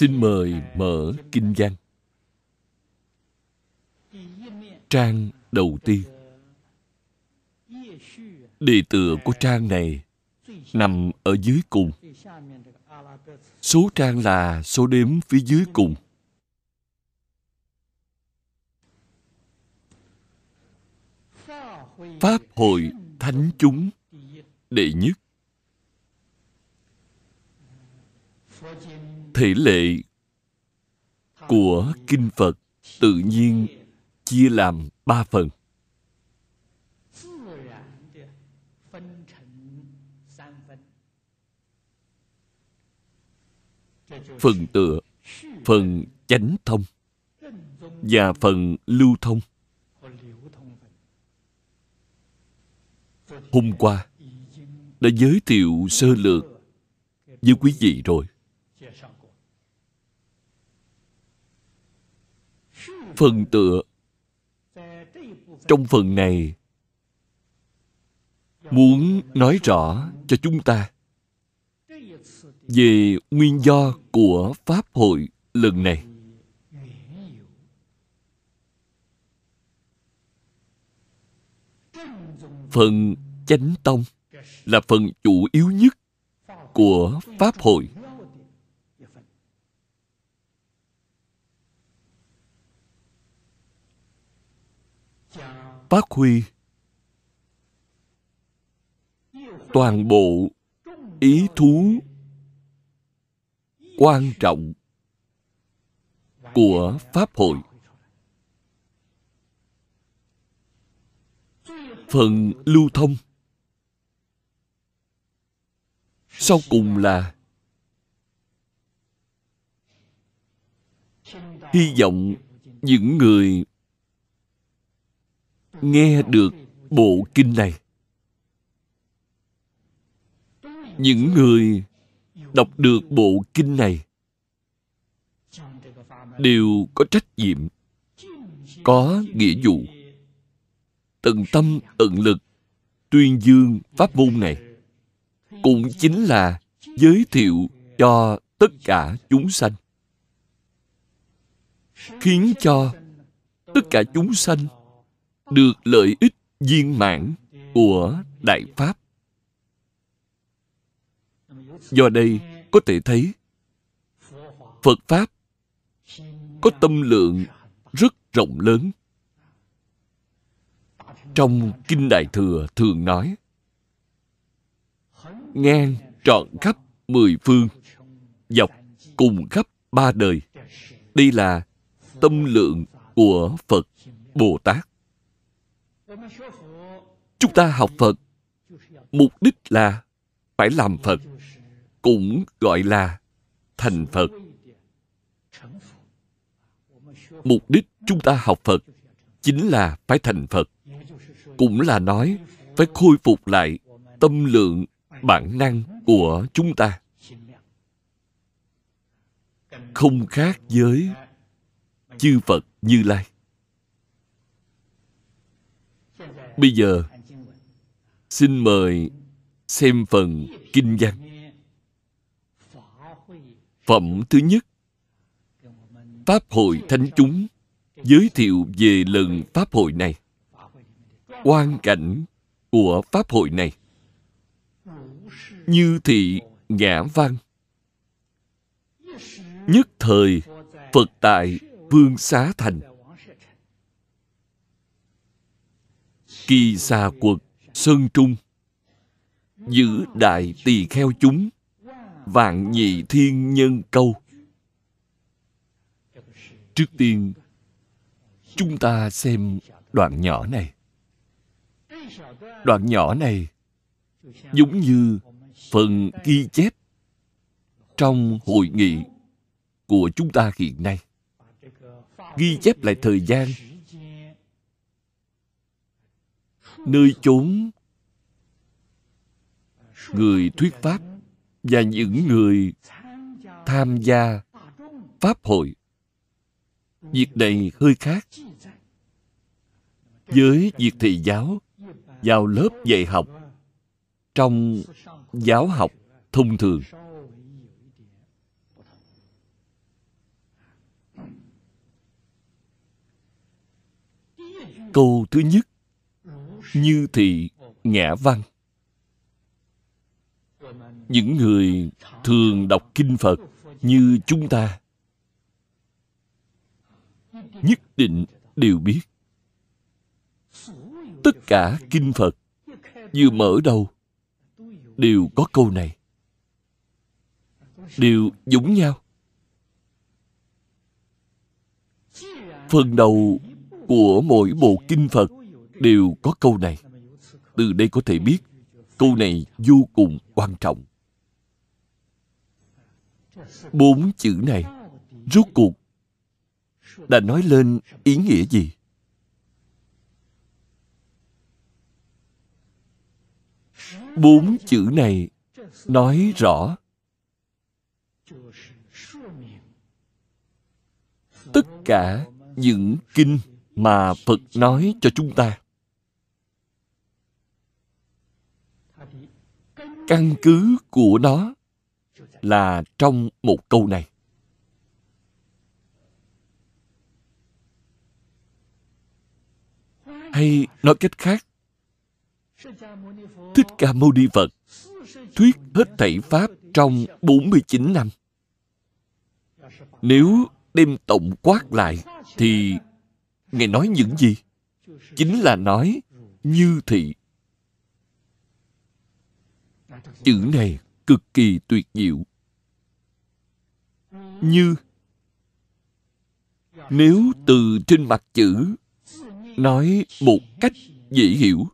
xin mời mở kinh văn. Trang đầu tiên. Đề tựa của trang này nằm ở dưới cùng. Số trang là số đếm phía dưới cùng. Pháp hội thánh chúng đệ nhất. Thể lệ của kinh phật tự nhiên chia làm ba phần. Phần tựa, phần chánh thông và phần lưu thông. Hôm qua, đã giới thiệu sơ lược với quý vị rồi. Phần tựa. Trong phần này, muốn nói rõ cho chúng ta về nguyên do của pháp hội lần này. Phần chánh tông là phần chủ yếu nhất của pháp hội. Phát huy. Toàn bộ ý thú quan trọng của pháp hội. Phần lưu thông. Sau cùng là hy vọng những người nghe được bộ kinh này. Những người đọc được bộ kinh này đều có trách nhiệm, có nghĩa vụ, tận tâm, tận lực tuyên dương pháp môn này. Cũng chính là giới thiệu cho tất cả chúng sanh, khiến cho tất cả chúng sanh được lợi ích viên mãn của đại pháp. Do đây có thể thấy, phật pháp có tâm lượng rất rộng lớn. Trong kinh đại thừa thường nói ngang trọn khắp mười phương, dọc cùng khắp ba đời, đây là tâm lượng của phật bồ tát chúng ta học phật. Mục đích là phải làm phật, cũng gọi là thành phật. Mục đích chúng ta học phật chính là phải thành phật, cũng là nói phải khôi phục lại tâm lượng, bản năng của chúng ta. Không khác với chư phật như lai. Bây giờ, xin mời xem phần kinh văn. Phẩm thứ nhất, pháp hội thánh chúng giới thiệu về lần pháp hội này. Quan cảnh của pháp hội này. Như thị ngã văn. Nhất thời, phật tại vương xá thành. Kỳ xà quật, sơn trung. Giữ đại tỳ kheo chúng, vạn nhị thiên nhân câu. Trước tiên, chúng ta xem đoạn nhỏ này. Đoạn nhỏ này giống như phần ghi chép trong hội nghị của chúng ta hiện nay. Ghi chép lại thời gian nơi chốn. Người thuyết pháp và những người tham gia pháp hội. Việc này hơi khác. Với việc thầy giáo vào lớp dạy học trong giáo học thông thường. Câu thứ nhất như thị ngã văn. Những người thường đọc kinh phật như chúng ta nhất định đều biết. Tất cả kinh phật vừa mở đầu đều có câu này. Đều giống nhau. Phần đầu của mỗi bộ kinh phật đều có câu này. Từ đây có thể biết, câu này vô cùng quan trọng. Bốn chữ này, rốt cuộc, đã nói lên ý nghĩa gì? Bốn chữ này nói rõ tất cả những kinh mà phật nói cho chúng ta. Căn cứ của nó là trong một câu này. Hay nói cách khác, thích ca mâu ni phật thuyết hết thảy pháp trong 49 năm. Nếu đem tổng quát lại thì ngài nói những gì? Chính là nói như thị chữ này cực kỳ tuyệt diệu. Như, nếu từ trên mặt chữ nói một cách dễ hiểu.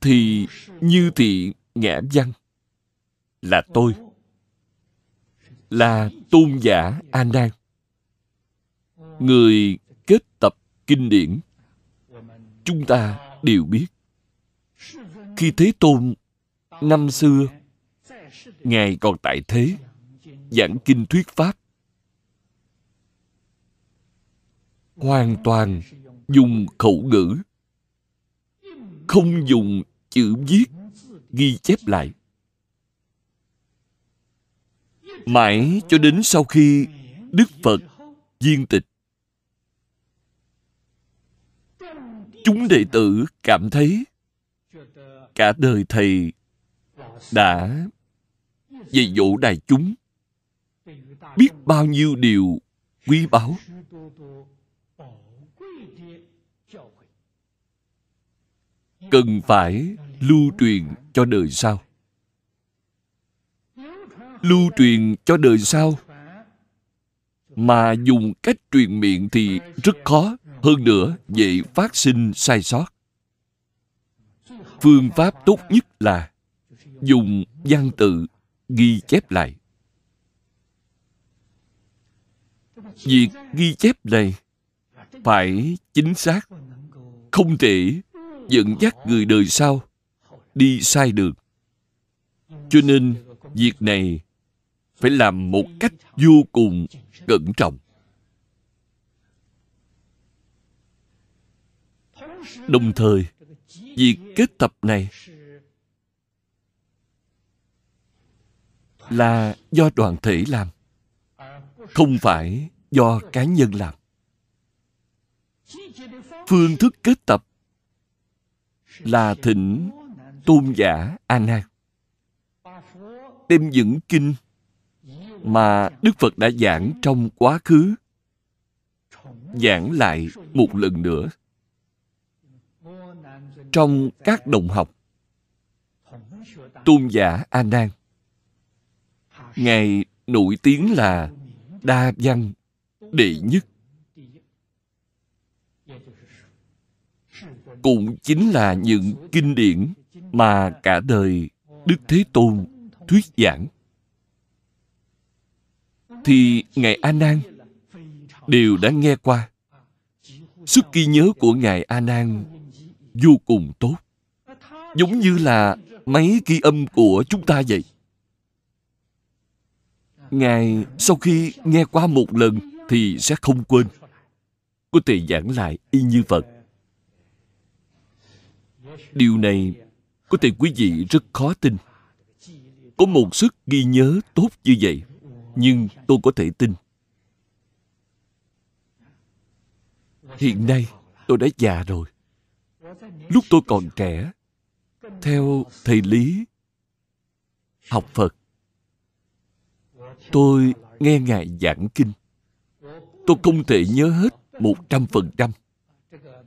Thì như thị ngã văn, là tôi, là tôn giả a nan, người kết tập kinh điển chúng ta đều biết. Khi thế tôn, năm xưa, ngài còn tại thế, giảng kinh thuyết pháp. Hoàn toàn dùng khẩu ngữ, không dùng chữ viết ghi chép lại. Mãi cho đến sau khi đức phật viên tịch chúng đệ tử cảm thấy cả đời thầy đã dạy dỗ đại chúng, biết bao nhiêu điều quý báu. Cần phải lưu truyền cho đời sau. Lưu truyền cho đời sau mà dùng cách truyền miệng thì rất khó hơn nữa dễ phát sinh sai sót. Phương pháp tốt nhất là dùng văn tự ghi chép lại. Việc ghi chép này phải chính xác, không thể dẫn dắt người đời sau đi sai đường. Cho nên việc này phải làm một cách vô cùng cẩn trọng. Đồng thời việc kết tập này là do đoàn thể làm, không phải do cá nhân làm. Phương thức kết tập là thỉnh tôn giả a nan đem những kinh mà đức phật đã giảng trong quá khứ, giảng lại một lần nữa trong các đồng học. Tôn giả a nan. Ngài nổi tiếng là đa văn đệ nhất. Cũng chính là những kinh điển mà cả đời đức thế tôn thuyết giảng. Thì ngài a nan đều đã nghe qua. Sức ghi nhớ của ngài a nan vô cùng tốt. Giống như là máy ghi âm của chúng ta vậy. Ngài, sau khi nghe qua một lần thì sẽ không quên. Có thể giảng lại y như phật. Điều này có thể quý vị rất khó tin. Có một sức ghi nhớ tốt như vậy, nhưng tôi có thể tin. Hiện nay tôi đã già rồi lúc tôi còn trẻ theo thầy lý học phật tôi nghe ngài giảng kinh tôi không thể nhớ hết một trăm phần trăm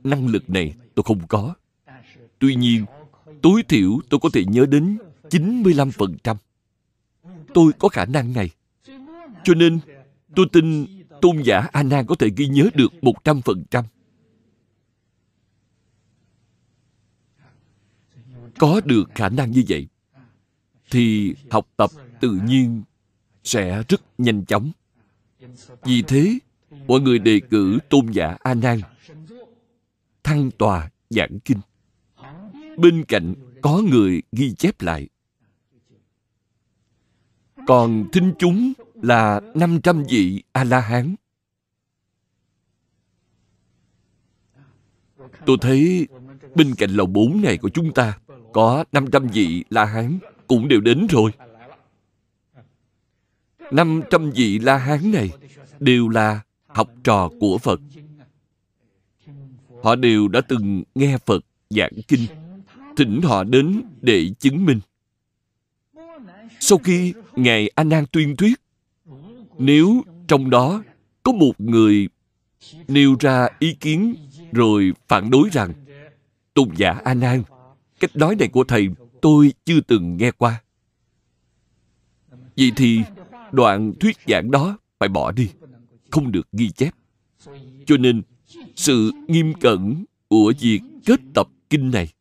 năng lực này tôi không có tuy nhiên tối thiểu tôi có thể nhớ đến 95%. Tôi có khả năng này. Cho nên, tôi tin tôn giả A có thể ghi nhớ được 100%. Có được khả năng như vậy, thì học tập tự nhiên sẽ rất nhanh chóng. Vì thế, mọi người đề cử tôn giả A Nan thăng tòa giảng kinh. Bên cạnh có người ghi chép lại. Còn thính chúng là 500 vị A-la-hán. Tôi thấy bên cạnh lầu 4 này của chúng ta có 500 vị La-hán cũng đều đến rồi. 500 vị La-hán này đều là học trò của Phật. Họ đều đã từng nghe Phật giảng kinh thỉnh họ đến để chứng minh. Sau khi Ngài A Nan tuyên thuyết, nếu trong đó có một người nêu ra ý kiến rồi phản đối rằng tôn giả A Nan, cách nói này của thầy tôi chưa từng nghe qua. Vậy thì đoạn thuyết giảng đó phải bỏ đi, không được ghi chép. Cho nên, sự nghiêm cẩn của việc kết tập kinh này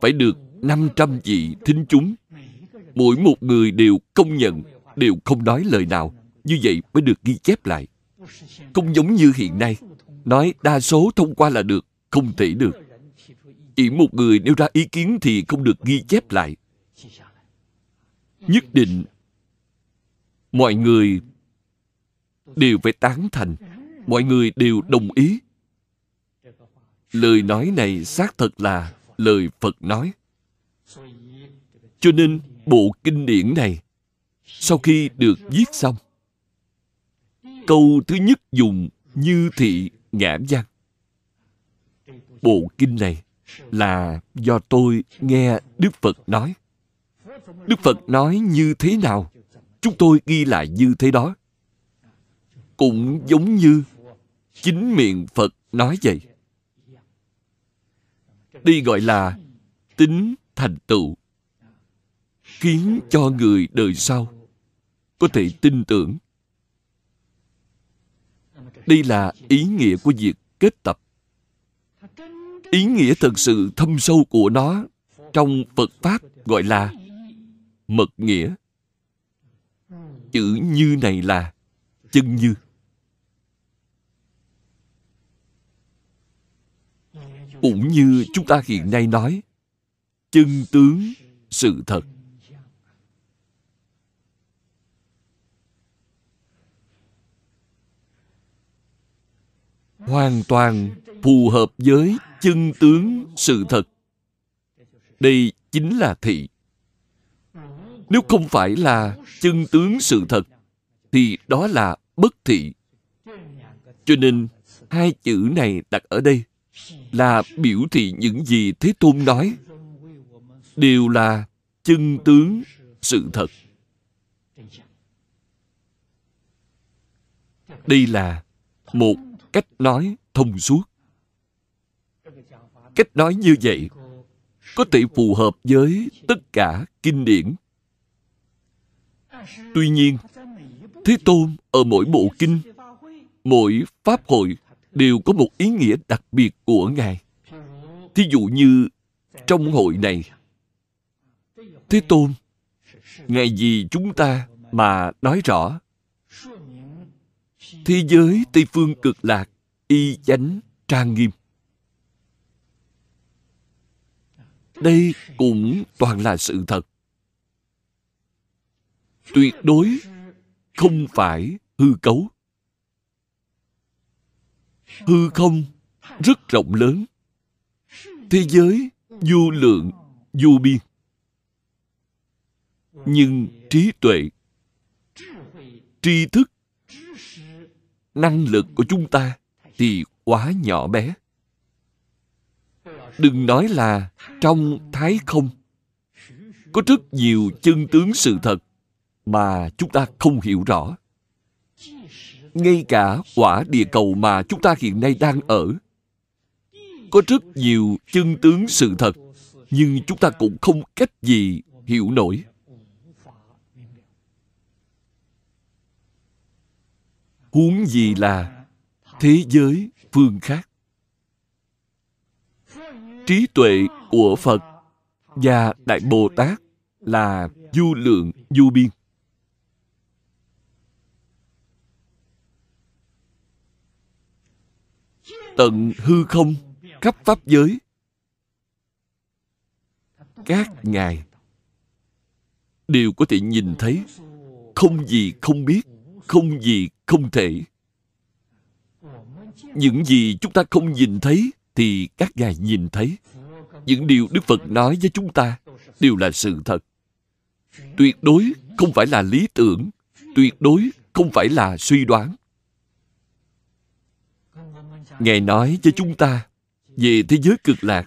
phải được 500 vị thính chúng. Mỗi một người đều công nhận, đều không nói lời nào. Như vậy mới được ghi chép lại. Không giống như hiện nay, nói đa số thông qua là được, không thể được. Chỉ một người nêu ra ý kiến thì không được ghi chép lại. Nhất định mọi người đều phải tán thành, mọi người đều đồng ý. Lời nói này xác thật là lời Phật nói. Cho nên, bộ kinh điển này, sau khi được viết xong, câu thứ nhất dùng như thị ngã văn. Bộ kinh này là do tôi nghe Đức Phật nói. Đức Phật nói như thế nào, chúng tôi ghi lại như thế đó. Cũng giống như chính miệng Phật nói vậy. Đây gọi là tính thành tựu khiến cho người đời sau có thể tin tưởng đây là ý nghĩa của việc kết tập ý nghĩa thật sự thâm sâu của nó trong phật pháp gọi là mật nghĩa. Chữ như này là chân như. Cũng như chúng ta hiện nay nói, chân tướng sự thật. Hoàn toàn phù hợp với chân tướng sự thật đây chính là thị nếu không phải là chân tướng sự thật, thì đó là bất thị cho nên, hai chữ này đặt ở đây là biểu thị những gì Thế Tôn nói, đều là chân tướng sự thật. Đây là một cách nói thông suốt. Cách nói như vậy có thể phù hợp với tất cả kinh điển. Tuy nhiên, Thế Tôn ở mỗi bộ kinh, mỗi pháp hội đều có một ý nghĩa đặc biệt của Ngài. Thí dụ như trong hội này, Thế Tôn, Ngài vì chúng ta mà nói rõ thế giới Tây Phương cực lạc y chánh trang nghiêm. Đây cũng toàn là sự thật. Tuyệt đối không phải hư cấu. Hư không rất rộng lớn. Thế giới vô lượng, vô biên. Nhưng trí tuệ, tri thức, năng lực của chúng ta thì quá nhỏ bé đừng nói là trong thái không. Có rất nhiều chân tướng sự thật mà chúng ta không hiểu rõ. Ngay cả quả địa cầu mà chúng ta hiện nay đang ở, có rất nhiều chân tướng sự thật, nhưng chúng ta cũng không cách gì hiểu nổi. Huống gì là thế giới phương khác? Trí tuệ của phật và đại bồ tát là du lượng du biên. Tận hư không, khắp pháp giới, các ngài. Đều có thể nhìn thấy không gì không biết, không gì không thể. Những gì chúng ta không nhìn thấy thì các ngài nhìn thấy. Những điều đức phật nói với chúng ta đều là sự thật. Tuyệt đối không phải là lý tưởng, tuyệt đối không phải là suy đoán. Ngài nói với chúng ta về thế giới cực lạc.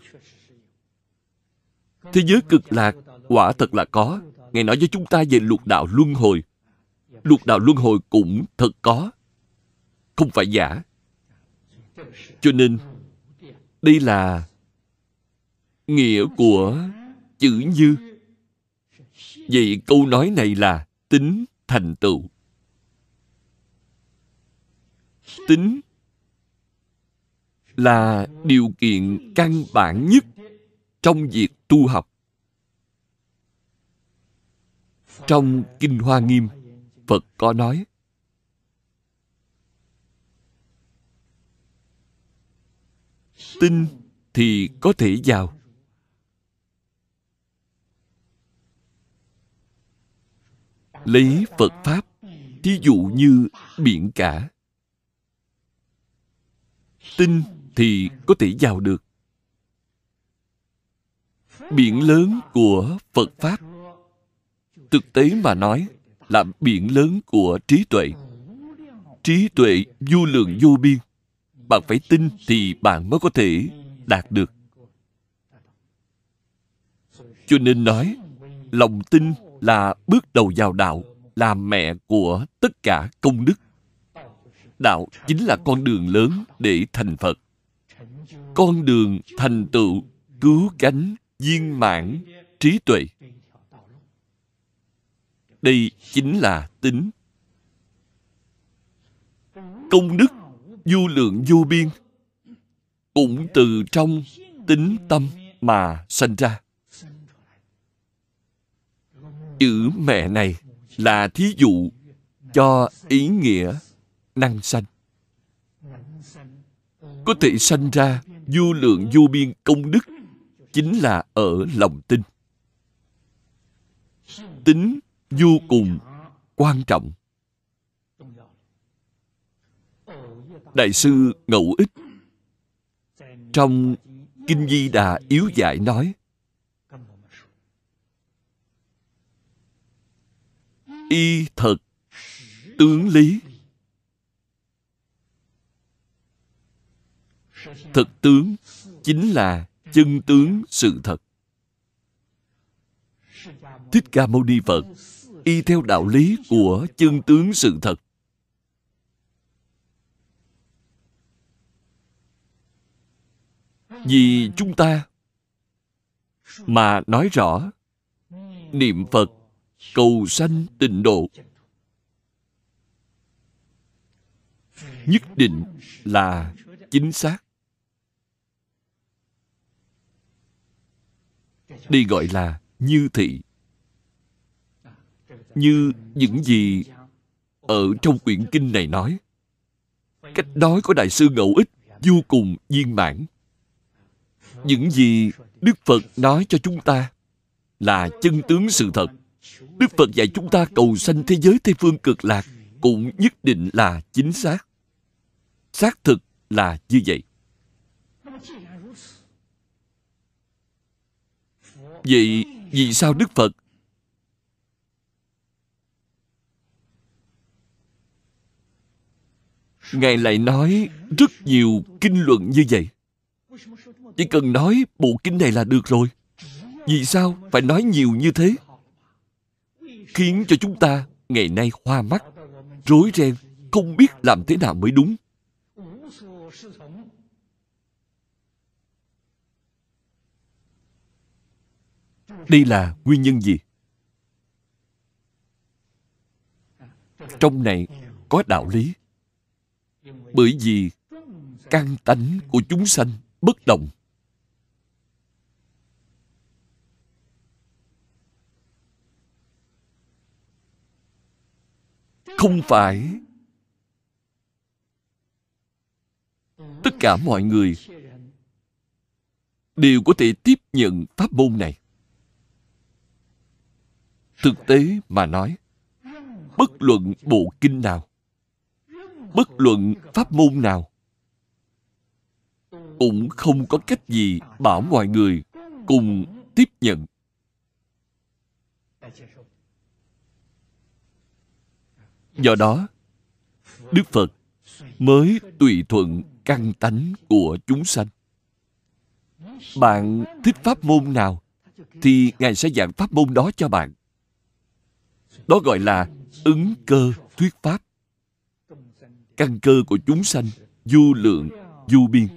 Thế giới cực lạc quả thật là có. Ngài nói với chúng ta về lục đạo luân hồi. Lục đạo luân hồi cũng thật có, không phải giả. Cho nên đây là nghĩa của chữ như. Vậy câu nói này là tính thành tựu. Tính là điều kiện căn bản nhất trong việc tu học. Trong kinh hoa nghiêm, phật có nói tin thì có thể vào. Lấy phật pháp, thí dụ như biển cả. Tin thì có thể vào được. Biển lớn của phật pháp. Thực tế mà nói là biển lớn của trí tuệ. Trí tuệ vô lượng vô biên bạn phải tin thì bạn mới có thể đạt được. Cho nên nói, lòng tin là bước đầu vào đạo, là mẹ của tất cả công đức. Đạo chính là con đường lớn để thành phật. Con đường thành tựu, cứu cánh, viên mãn, trí tuệ. Đây chính là tính. Công đức vô lượng vô biên, cũng từ trong tính tâm mà sanh ra. Chữ mẹ này là thí dụ cho ý nghĩa năng sanh. Có thể sanh ra vô lượng vô biên công đức chính là ở lòng tin. Tính vô cùng quan trọng. Đại sư ngẫu ích. Trong kinh di đà yếu dạy nói, y thật tướng lý. Thực tướng chính là chân tướng sự thật. Thích ca mâu ni phật y theo đạo lý của chân tướng sự thật. Vì chúng ta. Mà nói rõ, niệm phật cầu sanh tịnh độ. Nhất định là chính xác. Đây gọi là như thị. Như những gì ở trong quyển kinh này nói, cách nói của đại sư ngẫu ích vô cùng viên mãn những gì đức phật nói cho chúng ta là chân tướng sự thật. Đức phật dạy chúng ta cầu sanh thế giới tây phương cực lạc, cũng nhất định là chính xác. Xác thực là như vậy. Vậy vì sao đức phật ngài lại nói rất nhiều kinh luận như vậy? Chỉ cần nói bộ kinh này là được rồi. Vì sao phải nói nhiều như thế? Khiến cho chúng ta ngày nay hoa mắt, rối ren, không biết làm thế nào mới đúng. Đây là nguyên nhân gì? Trong này có đạo lý. Bởi vì căn tánh của chúng sanh bất đồng. Không phải. Tất cả mọi người đều có thể tiếp nhận pháp môn này. Thực tế mà nói, bất luận bộ kinh nào, bất luận pháp môn nào, cũng không có cách gì bảo mọi người cùng tiếp nhận do đó, đức phật mới tùy thuận căn tánh của chúng sanh. Bạn thích pháp môn nào thì ngài sẽ giảng pháp môn đó cho bạn. Đó gọi là ứng cơ thuyết pháp. Căn cơ của chúng sanh, du lượng, du biên.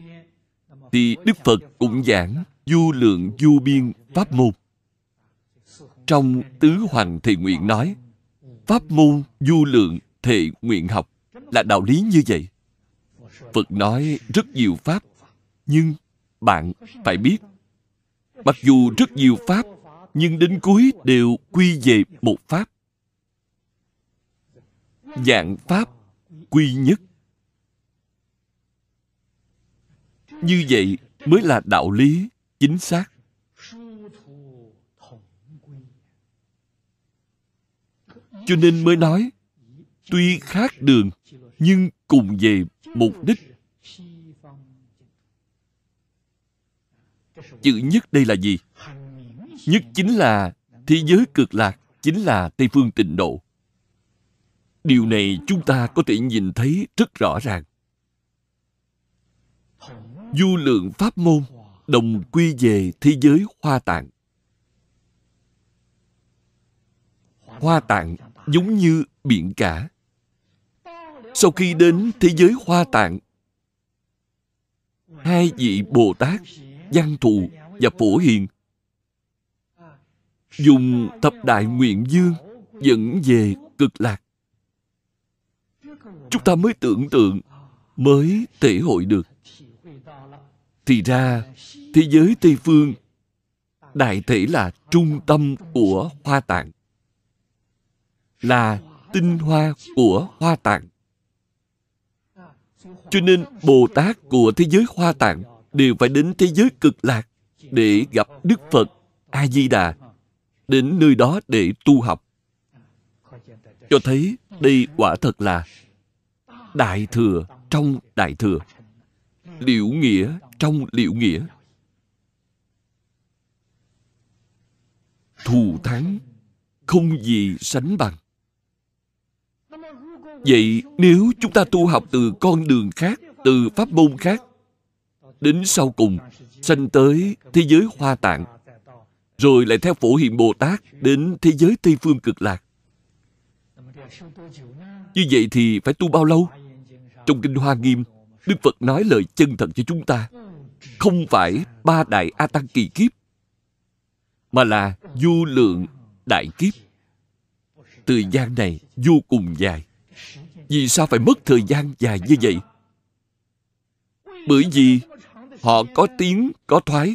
Thì đức phật cũng giảng du lượng, du biên pháp môn. Trong tứ hoàng thị nguyện nói pháp môn du lượng thệ nguyện học là đạo lý như vậy. Phật nói rất nhiều pháp, nhưng bạn phải biết, mặc dù rất nhiều pháp, nhưng đến cuối đều quy về một pháp. Dạng pháp quy nhất. Như vậy mới là đạo lý chính xác. Cho nên mới nói, tuy khác đường, nhưng cùng về mục đích. Chữ nhất đây là gì? Nhất chính là thế giới cực lạc, chính là tây phương tịnh độ. Điều này chúng ta có thể nhìn thấy rất rõ ràng. Du lượng pháp môn đồng quy về thế giới hoa tạng. Hoa tạng giống như biển cả. Sau khi đến thế giới hoa tạng, hai vị bồ tát, văn thù và phổ hiền, dùng thập đại nguyện dương dẫn về cực lạc. Chúng ta mới tưởng tượng, mới thể hội được. Thì ra, thế giới tây phương, đại thể là trung tâm của hoa tạng là tinh hoa của hoa tạng. Cho nên bồ tát của thế giới hoa tạng đều phải đến thế giới cực lạc để gặp đức phật a di đà đến nơi đó để tu học. Cho thấy đây quả thật là đại thừa trong đại thừa liệu nghĩa trong liệu nghĩa. Thù thắng không gì sánh bằng vậy nếu chúng ta tu học từ con đường khác, từ pháp môn khác, đến sau cùng, sanh tới thế giới hoa tạng, rồi lại theo phổ hiện bồ tát đến thế giới tây phương cực lạc, như vậy thì phải tu bao lâu? Trong kinh hoa nghiêm, đức phật nói lời chân thật cho chúng ta, không phải ba đại a tăng kỳ kiếp, mà là du lượng đại kiếp. Thời gian này vô cùng dài vì sao phải mất thời gian dài như vậy? Bởi vì họ có tiếng, có thoái.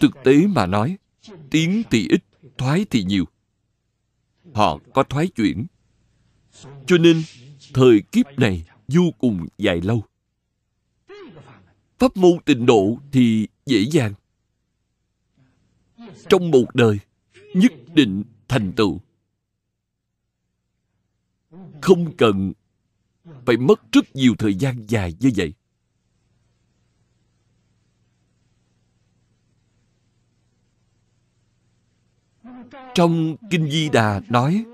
Thực tế mà nói, tiếng thì ít, thoái thì nhiều. Họ có thoái chuyển. Cho nên, thời kiếp này vô cùng dài lâu. Pháp môn tịnh độ thì dễ dàng. Trong một đời, nhất định thành tựu không cần phải mất rất nhiều thời gian dài như vậy. Trong kinh di đà nói,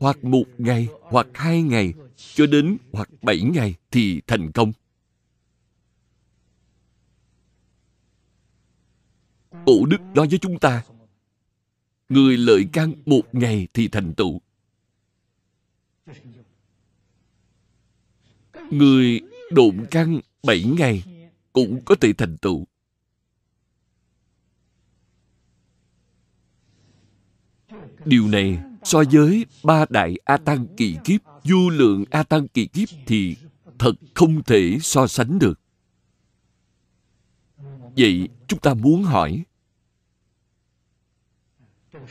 hoặc một ngày, hoặc hai ngày, cho đến hoặc bảy ngày thì thành công. Cổ đức nói với chúng ta, Người lợi căn một ngày thì thành tựu. Người độn căn bảy ngày cũng có thể thành tựu. Điều này so với ba đại A Tăng kỳ kiếp, du lượng A Tăng kỳ kiếp thì thật không thể so sánh được. Vậy chúng ta muốn hỏi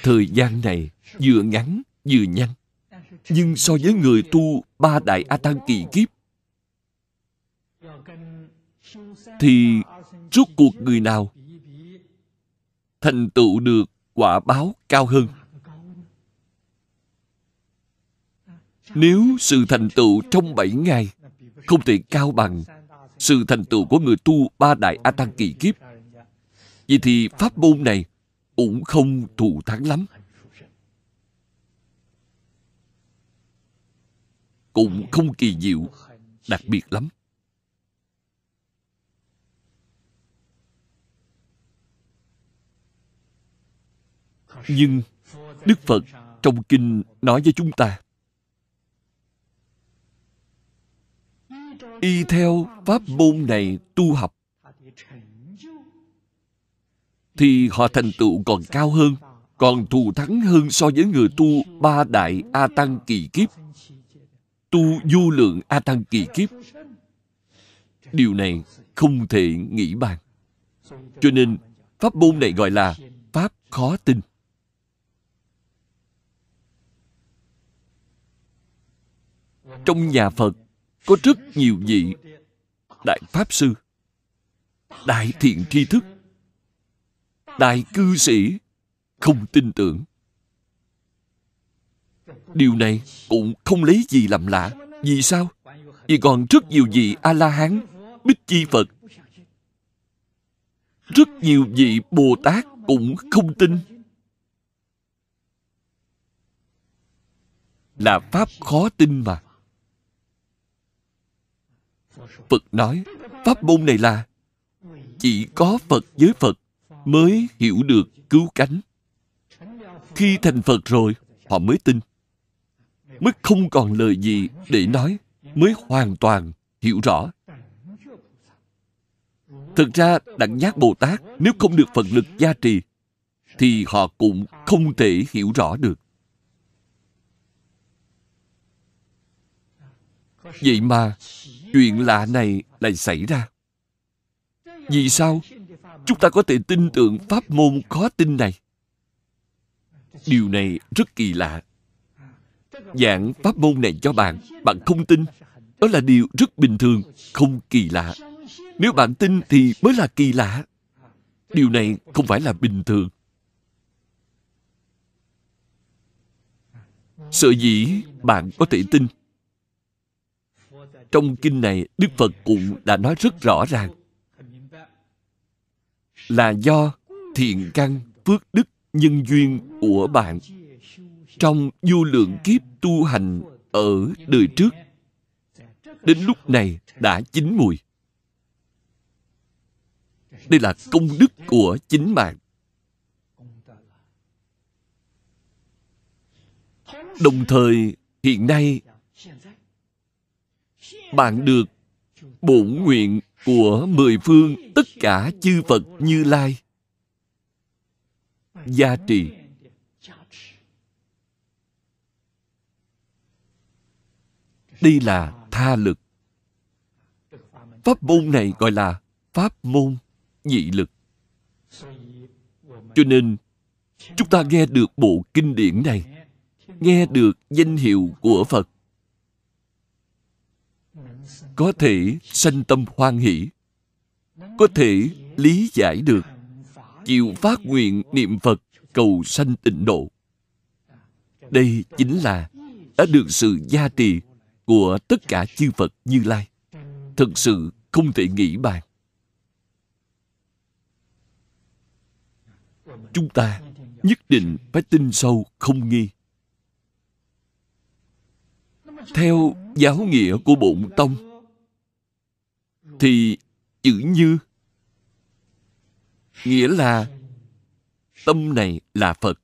Thời gian này vừa ngắn vừa nhanh nhưng so với người tu ba đại A Tăng kỳ kiếp Thì rốt cuộc người nào thành tựu được quả báo cao hơn Nếu sự thành tựu trong bảy ngày không thể cao bằng sự thành tựu của người tu ba đại A Tăng kỳ kiếp, vậy thì pháp môn này cũng không thù thắng lắm. Cũng không kỳ diệu, đặc biệt lắm. Nhưng Đức Phật trong kinh nói với chúng ta y theo pháp môn này tu học thì họ thành tựu còn cao hơn còn thù thắng hơn so với người tu ba đại a tăng kỳ kiếp tu vô lượng a tăng kỳ kiếp. Điều này không thể nghĩ bàn. Cho nên, pháp môn này gọi là pháp khó tin. Trong nhà phật, có rất nhiều vị đại pháp sư, đại thiện tri thức, đại cư sĩ không tin tưởng điều này cũng không lấy gì làm lạ. Vì sao? Vì còn rất nhiều vị a la hán bích chi phật. Rất nhiều vị bồ tát cũng không tin. Là pháp khó tin mà. Phật nói, pháp môn này là chỉ có phật với phật mới hiểu được cứu cánh. Khi thành phật rồi, họ mới tin mới không còn lời gì để nói, mới hoàn toàn hiểu rõ. Thực ra, đặng giác bồ tát nếu không được phật lực gia trì, thì họ cũng không thể hiểu rõ được. Vậy mà, chuyện lạ này lại xảy ra. Vì sao? Chúng ta có thể tin tưởng pháp môn khó tin này. Điều này rất kỳ lạ giảng pháp môn này cho bạn bạn không tin. Đó là điều rất bình thường, không kỳ lạ. Nếu bạn tin thì mới là kỳ lạ. Điều này không phải là bình thường. Sợ dĩ bạn có thể tin. Trong kinh này, đức phật cũng đã nói rất rõ ràng. Là do thiện căn, phước đức, nhân duyên của bạn trong vô lượng kiếp tu hành ở đời trước, đến lúc này đã chín mùi. Đây là công đức của chính bạn. Đồng thời, hiện nay, bạn được bổn nguyện của mười phương tất cả chư Phật Như Lai gia trì. Đây là tha lực. Pháp môn này gọi là pháp môn nhị lực. Cho nên, chúng ta nghe được bộ kinh điển này, nghe được danh hiệu của phật, có thể sanh tâm hoan hỷ, có thể lý giải được, chịu phát nguyện niệm phật cầu sanh tịnh độ. Đây chính là đã được sự gia trì của tất cả chư phật như lai. Thực sự không thể nghĩ bàn. Chúng ta nhất định phải tin sâu, không nghi. Theo giáo nghĩa của bổn tông, thì chữ như nghĩa là tâm này là phật.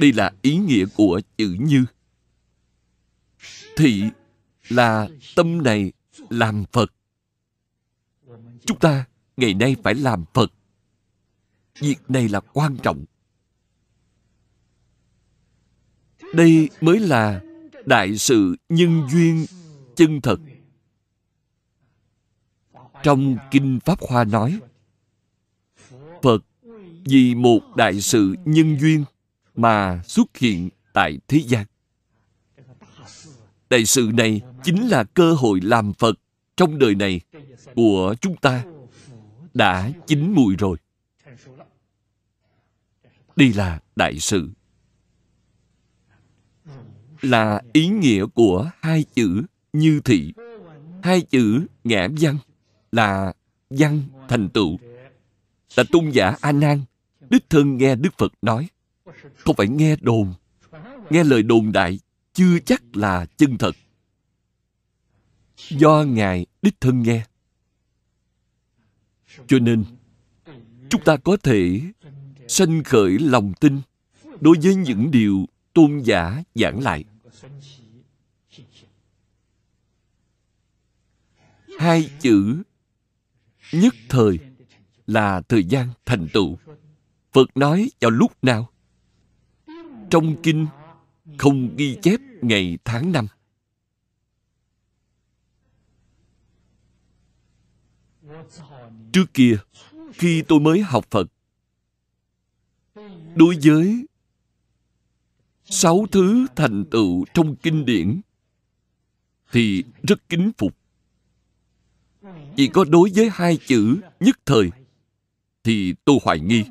Đây là ý nghĩa của chữ như thị là tâm này làm phật. Chúng ta ngày nay phải làm phật. Việc này là quan trọng. Đây mới là đại sự nhân duyên chân thật. Trong kinh pháp hoa nói, phật vì một đại sự nhân duyên mà xuất hiện tại thế gian đại sự này chính là cơ hội làm phật trong đời này của chúng ta. Đã chín mùi rồi. Đây là đại sự. Là ý nghĩa của hai chữ như thị. Hai chữ ngã văn là văn thành tựu. Là tôn giả a nan, đích thân nghe đức phật nói. Không phải nghe đồn, nghe lời đồn đại chưa chắc là chân thật. Do ngài đích thân nghe. Cho nên, chúng ta có thể sanh khởi lòng tin đối với những điều tôn giả giảng lại. Hai chữ nhất thời là thời gian thành tựu. Phật nói vào lúc nào? Trong kinh không ghi chép ngày tháng năm. Trước kia, khi tôi mới học phật, đối với sáu thứ thành tựu trong kinh điển thì rất kính phục. Chỉ có đối với hai chữ nhất thời thì tôi hoài nghi.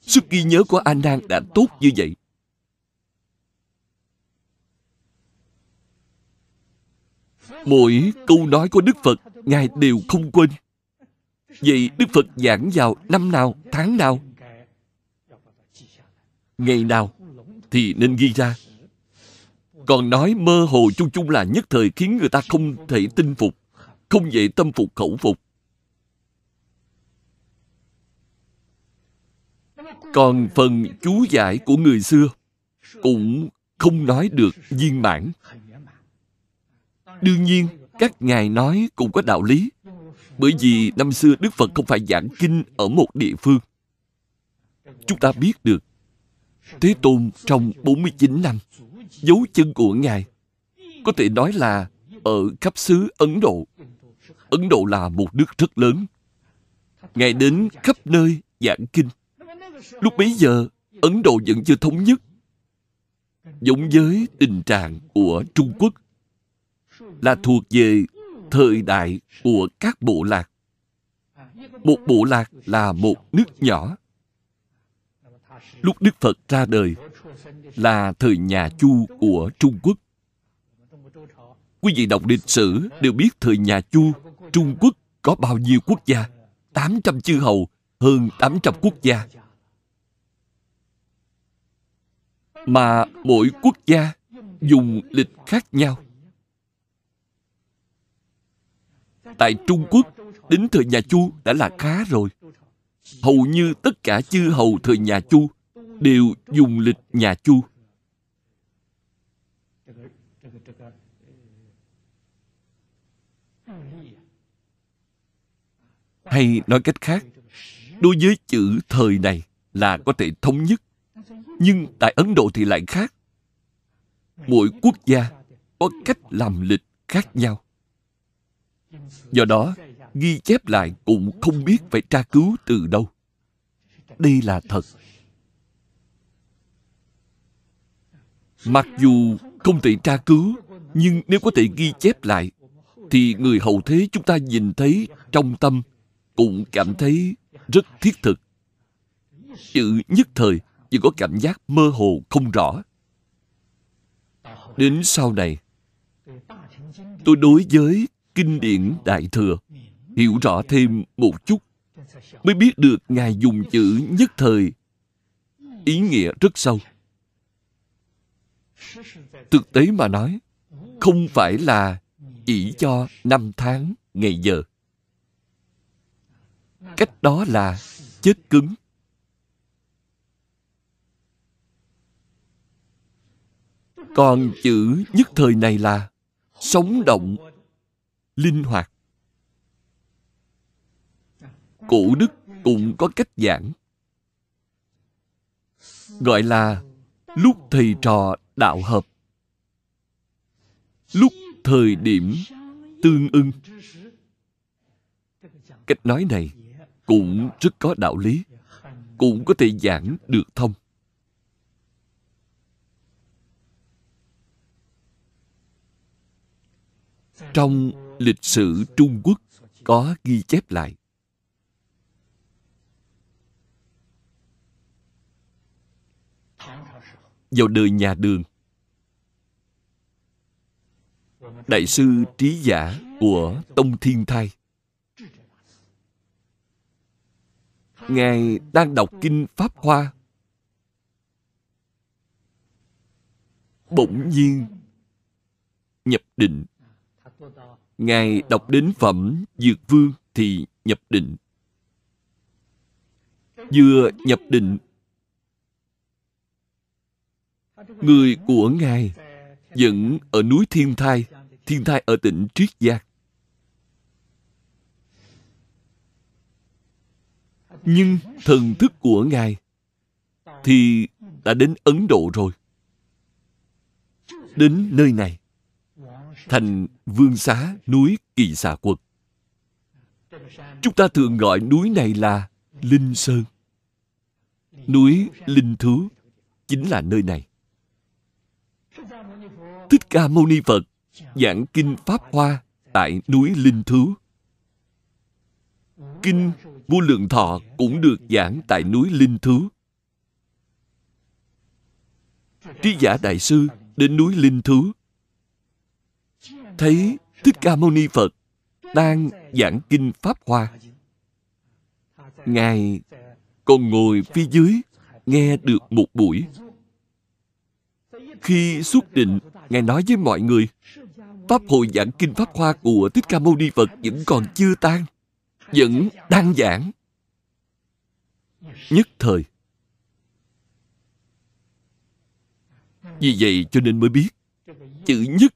Sức ghi nhớ của a nan đã tốt như vậy. Mỗi câu nói của đức phật, ngài đều không quên. Vậy đức phật giảng vào năm nào, tháng nào? Ngày nào? Thì nên ghi ra. Còn nói mơ hồ chung chung là nhất thời khiến người ta không thể tin phục, không dễ tâm phục khẩu phục. Còn phần chú giải của người xưa cũng không nói được viên mãn đương nhiên, các ngài nói cũng có đạo lý. Bởi vì năm xưa đức phật không phải giảng kinh ở một địa phương. Chúng ta biết được, thế tôn trong 49 năm, dấu chân của ngài có thể nói là ở khắp xứ ấn độ. Ấn độ là một nước rất lớn. Ngài đến khắp nơi giảng kinh. Lúc bấy giờ, ấn độ vẫn chưa thống nhất. Giống với tình trạng của trung quốc là thuộc về thời đại của các bộ lạc. Một bộ lạc là một nước nhỏ. Lúc đức phật ra đời là thời nhà chu của trung quốc. Quý vị đọc lịch sử đều biết thời nhà chu, trung quốc có bao nhiêu quốc gia? 800 chư hầu, hơn 800 quốc gia. Mà mỗi quốc gia dùng lịch khác nhau. Tại trung quốc, đến thời nhà chu đã là khá rồi. Hầu như tất cả chư hầu thời nhà chu đều dùng lịch nhà chu. Hay nói cách khác, đối với chữ thời này là có thể thống nhất, nhưng tại ấn độ thì lại khác. Mỗi quốc gia có cách làm lịch khác nhau do đó, ghi chép lại cũng không biết phải tra cứu từ đâu. Đây là thật. Mặc dù không thể tra cứu, nhưng nếu có thể ghi chép lại, thì người hậu thế chúng ta nhìn thấy trong tâm cũng cảm thấy rất thiết thực. Chữ nhất thời chỉ có cảm giác mơ hồ không rõ. Đến sau này, tôi đối với kinh điển đại thừa. Hiểu rõ thêm một chút, mới biết được ngài dùng chữ nhất thời. Ý nghĩa rất sâu. Thực tế mà nói, không phải là chỉ cho năm tháng, ngày giờ. Cách đó là chết cứng. Còn chữ nhất thời này là sống động linh hoạt. Cổ đức cũng có cách giảng. Gọi là lúc thầy trò đạo hợp. Lúc thời điểm tương ưng. Cách nói này cũng rất có đạo lý, cũng có thể giảng được thông. Trong lịch sử trung quốc có ghi chép lại. Vào đời nhà đường, đại sư trí giả của tông thiên thai. Ngài đang đọc kinh pháp hoa. Bỗng nhiên, nhập định ngài đọc đến phẩm dược vương thì nhập định. Vừa nhập định, người của ngài vẫn ở núi thiên thai thiên thai ở tỉnh triết giác nhưng thần thức của ngài thì đã đến ấn độ rồi. Đến nơi này thành vương xá núi kỳ xà quật chúng ta thường gọi núi này là linh sơn. Núi linh thú chính là nơi này. Thích ca mâu ni phật giảng kinh pháp hoa tại núi linh thú kinh vô lượng thọ cũng được giảng tại núi linh thú trí giả đại sư đến núi linh thú thấy thích ca mâu ni phật đang giảng kinh pháp hoa. Ngài còn ngồi phía dưới, nghe được một buổi. Khi xuất định, ngài nói với mọi người, pháp hội giảng kinh pháp hoa của thích ca mâu ni phật vẫn còn chưa tan, vẫn đang giảng. Nhất thời, vì vậy cho nên mới biết, chữ nhất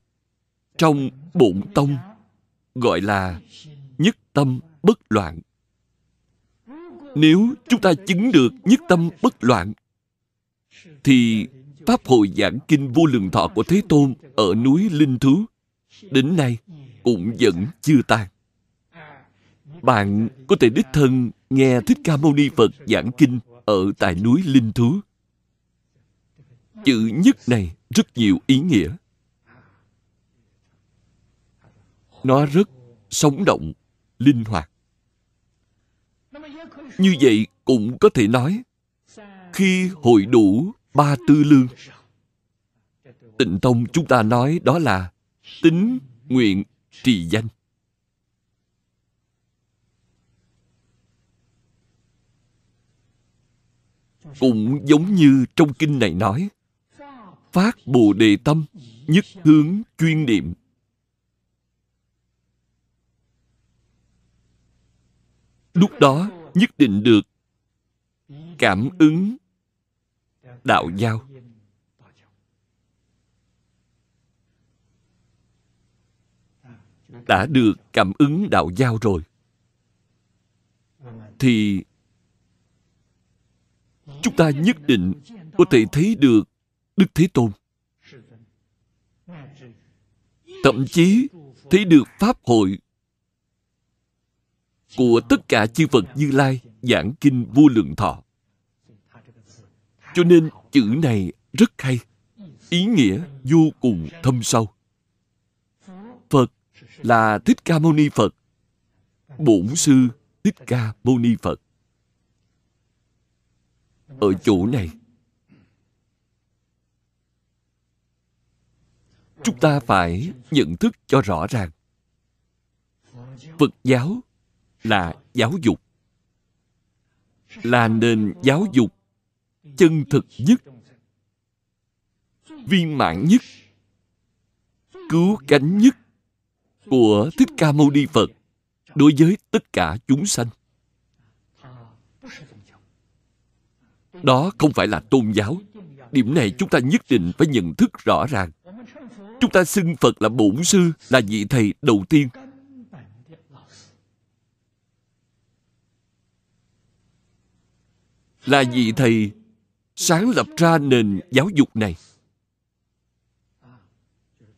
trong bụng tông, gọi là nhất tâm bất loạn. Nếu chúng ta chứng được nhất tâm bất loạn, thì pháp hội giảng kinh vô lượng thọ của thế tôn ở núi linh thú đến nay cũng vẫn chưa tan. Bạn có thể đích thân nghe thích ca mâu ni phật giảng kinh ở tại núi linh thú. Chữ nhất này rất nhiều ý nghĩa. Nó rất sống động, linh hoạt. Như vậy cũng có thể nói, khi hội đủ ba tư lương, tịnh tông chúng ta nói đó là tính nguyện trì danh. Cũng giống như trong kinh này nói, phát bồ đề tâm, nhất hướng chuyên niệm. Lúc đó, nhất định được cảm ứng đạo giao. Đã được cảm ứng đạo giao rồi, thì chúng ta nhất định có thể thấy được đức thế tôn. Thậm chí thấy được pháp hội của tất cả chư Phật Như Lai giảng kinh vô lượng thọ. Cho nên chữ này rất hay, ý nghĩa vô cùng thâm sâu. Phật là Thích Ca Mâu Ni Phật. Bổn Sư Thích Ca Mâu Ni Phật. Ở chỗ này, chúng ta phải nhận thức cho rõ ràng. Phật giáo là giáo dục, là nền giáo dục chân thực nhất, viên mãn nhất, cứu cánh nhất của Thích Ca Mâu Ni Phật đối với tất cả chúng sanh. Đó không phải là tôn giáo. Điểm này chúng ta nhất định phải nhận thức rõ ràng. Chúng ta xưng Phật là bổn sư, là vị thầy đầu tiên. Là vị thầy sáng lập ra nền giáo dục này.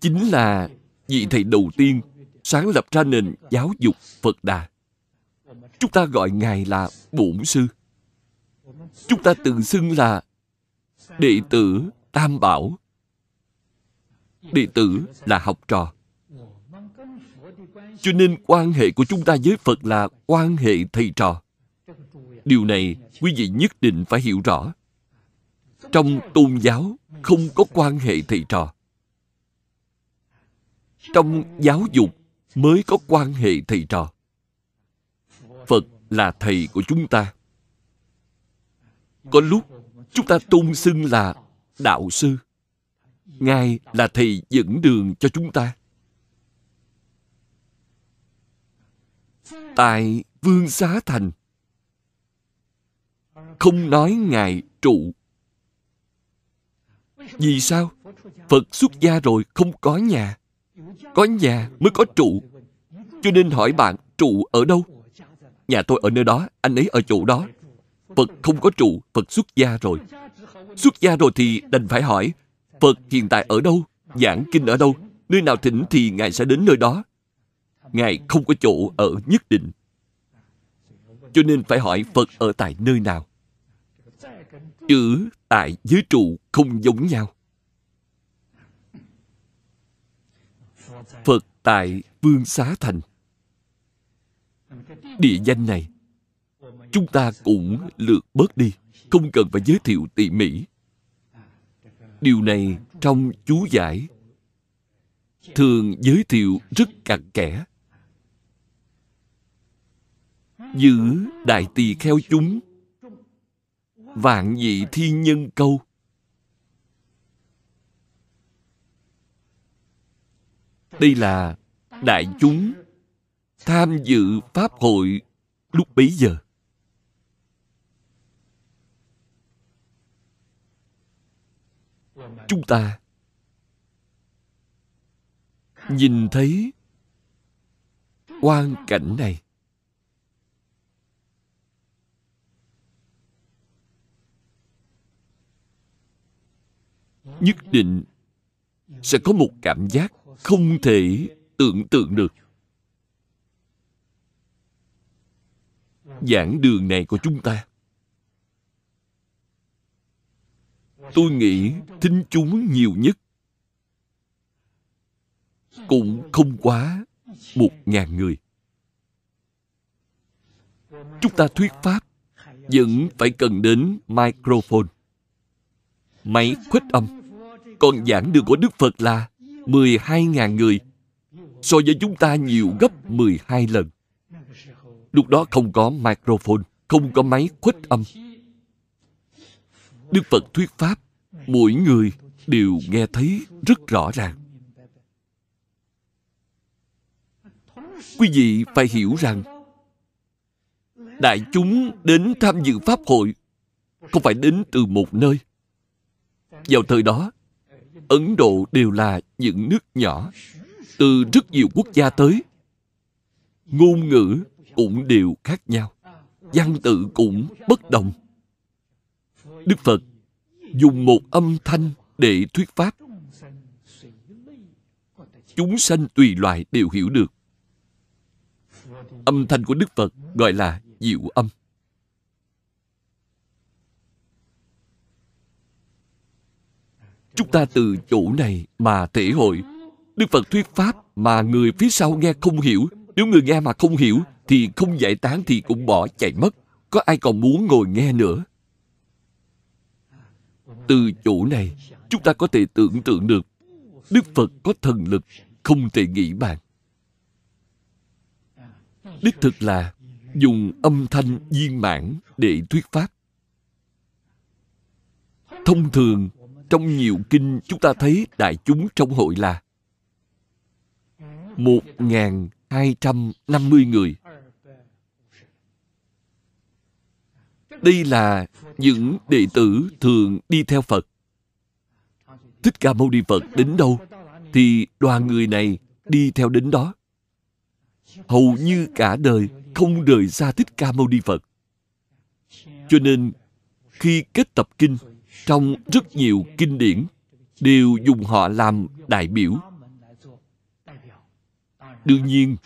Chính là vị thầy đầu tiên sáng lập ra nền giáo dục Phật Đà. Chúng ta gọi Ngài là Bổn Sư. Chúng ta tự xưng là đệ tử Tam Bảo. Đệ tử là học trò. Cho nên quan hệ của chúng ta với Phật là quan hệ thầy trò. Điều này quý vị nhất định phải hiểu rõ. Trong tôn giáo không có quan hệ thầy trò. Trong giáo dục mới có quan hệ thầy trò. Phật là thầy của chúng ta. Có lúc chúng ta tôn xưng là đạo sư. Ngài là thầy dẫn đường cho chúng ta. Tại Vương Xá Thành, không nói Ngài trụ. Vì sao? Phật xuất gia rồi không có nhà. Có nhà mới có trụ. Cho nên hỏi bạn trụ ở đâu? Nhà tôi ở nơi đó, anh ấy ở chỗ đó. Phật không có trụ, Phật xuất gia rồi. Xuất gia rồi thì đành phải hỏi, Phật hiện tại ở đâu? Giảng kinh ở đâu? Nơi nào thỉnh thì Ngài sẽ đến nơi đó. Ngài không có chỗ ở nhất định. Cho nên phải hỏi Phật ở tại nơi nào. Chữ tại giới trụ không giống nhau. Phật tại Vương Xá Thành. Địa danh này, chúng ta cũng lược bớt đi, không cần phải giới thiệu tỉ mỉ. Điều này trong chú giải thường giới thiệu rất cặn kẽ. Giữ đại tỳ kheo chúng vạn vị thiên nhân câu đây là đại chúng tham dự pháp hội lúc bấy giờ. Chúng ta nhìn thấy quan cảnh này. Nhất định sẽ có một cảm giác không thể tưởng tượng được. Giảng đường này của chúng ta, tôi nghĩ thính chúng nhiều nhất cũng không quá một ngàn người. Chúng ta thuyết pháp vẫn phải cần đến microphone, máy khuếch âm còn giảng đường của đức phật là 12.000 người, so với chúng ta nhiều gấp 12 lần. Lúc đó không có microphone, không có máy khuếch âm. Đức phật thuyết pháp, mỗi người đều nghe thấy rất rõ ràng. Quý vị phải hiểu rằng, đại chúng đến tham dự pháp hội không phải đến từ một nơi. Vào thời đó ấn độ đều là những nước nhỏ. Từ rất nhiều quốc gia tới, ngôn ngữ cũng đều khác nhau, văn tự cũng bất đồng. Đức phật dùng một âm thanh để thuyết pháp. Chúng sanh tùy loại đều hiểu được. Âm thanh của đức phật gọi là diệu âm. Chúng ta từ chỗ này mà thể hội đức phật thuyết pháp mà người phía sau nghe không hiểu. Nếu người nghe mà không hiểu, thì không giải tán thì cũng bỏ chạy mất. Có ai còn muốn ngồi nghe nữa? Từ chỗ này, chúng ta có thể tưởng tượng được Đức Phật có thần lực không thể nghĩ bàn. Đích thực là dùng âm thanh viên mãn để thuyết pháp. Thông thường, trong nhiều kinh chúng ta thấy đại chúng trong hội là 1.250 người. Đây là những đệ tử thường đi theo Phật. Thích Ca Mâu Ni Phật đến đâu, thì đoàn người này đi theo đến đó. Hầu như cả đời không rời xa Thích Ca Mâu Ni Phật. Cho nên, khi kết tập kinh, trong rất nhiều kinh điển đều dùng họ làm đại biểu. Đương nhiên,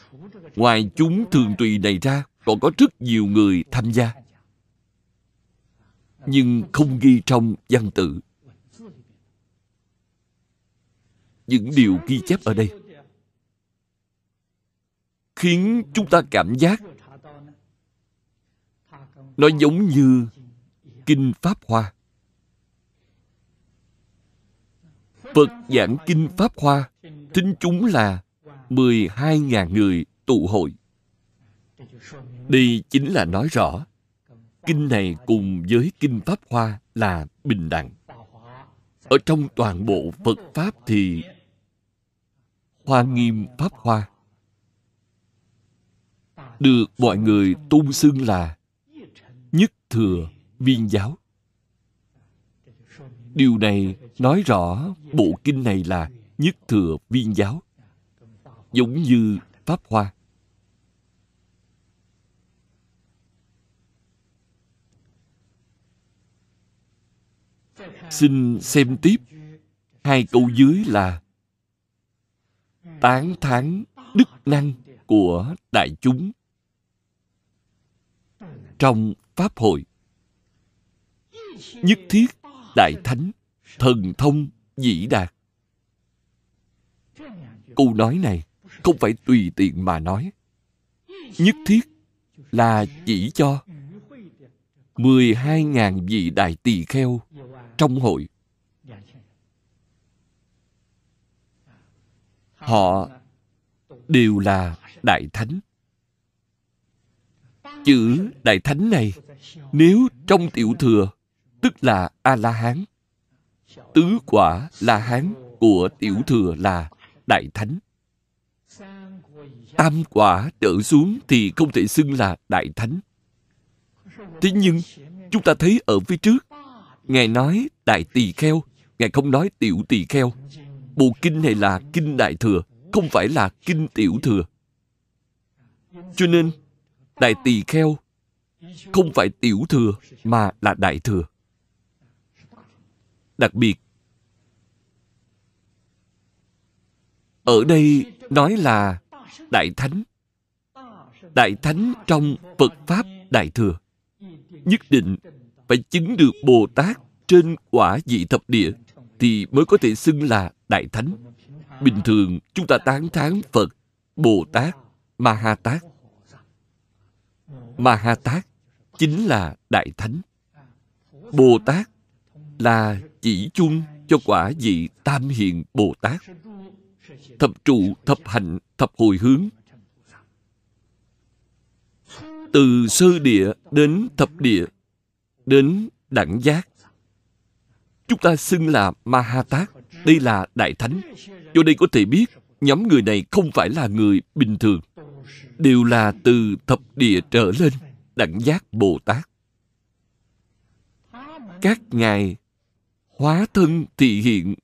ngoài chúng thường tùy này ra, còn có rất nhiều người tham gia. Nhưng không ghi trong văn tự. Những điều ghi chép ở đây khiến chúng ta cảm giác nó giống như kinh Pháp Hoa. Phật giảng kinh Pháp Hoa, thính chúng là 12.000 người tụ hội. Đây chính là nói rõ, kinh này cùng với kinh Pháp Hoa là bình đẳng. Ở trong toàn bộ Phật Pháp thì Hoa nghiêm Pháp Hoa được mọi người tôn xưng là nhất thừa viên giáo. Điều này nói rõ bộ kinh này là nhất thừa viên giáo, giống như Pháp Hoa. Xin xem tiếp hai câu dưới là tán thán đức năng của đại chúng trong Pháp hội. Nhất thiết đại thánh, thần thông dĩ đạt. Câu nói này không phải tùy tiện mà nói. Nhất thiết là chỉ cho 12.000 vị đại tỳ kheo trong hội. Họ đều là đại thánh. Chữ đại thánh này, nếu trong tiểu thừa, tức là A-la-hán. Tứ quả La-hán của tiểu thừa là đại thánh. Tam quả trở xuống thì không thể xưng là đại thánh. Thế nhưng, chúng ta thấy ở phía trước, Ngài nói đại tỳ kheo, Ngài không nói tiểu tỳ kheo. Bộ kinh này là kinh đại thừa, không phải là kinh tiểu thừa. Cho nên, đại tỳ kheo không phải tiểu thừa mà là đại thừa. Đặc biệt, ở đây nói là đại thánh. Đại thánh trong Phật Pháp Đại Thừa. Nhất định phải chứng được Bồ Tát trên quả vị thập địa thì mới có thể xưng là Đại Thánh. Bình thường chúng ta tán thán Phật, Bồ Tát, Ma Ha Tát. Ma Ha Tát chính là Đại Thánh. Bồ Tát là chỉ chung cho quả vị Tam Hiện Bồ Tát. Thập trụ, thập hạnh, thập hồi hướng. Từ sơ địa đến thập địa, đến đẳng giác. Chúng ta xưng là Ma Ha Tát. Đây là Đại Thánh. Cho đây có thể biết nhóm người này không phải là người bình thường. Đều là từ thập địa trở lên đẳng giác Bồ Tát. Các ngài hóa thân thị hiện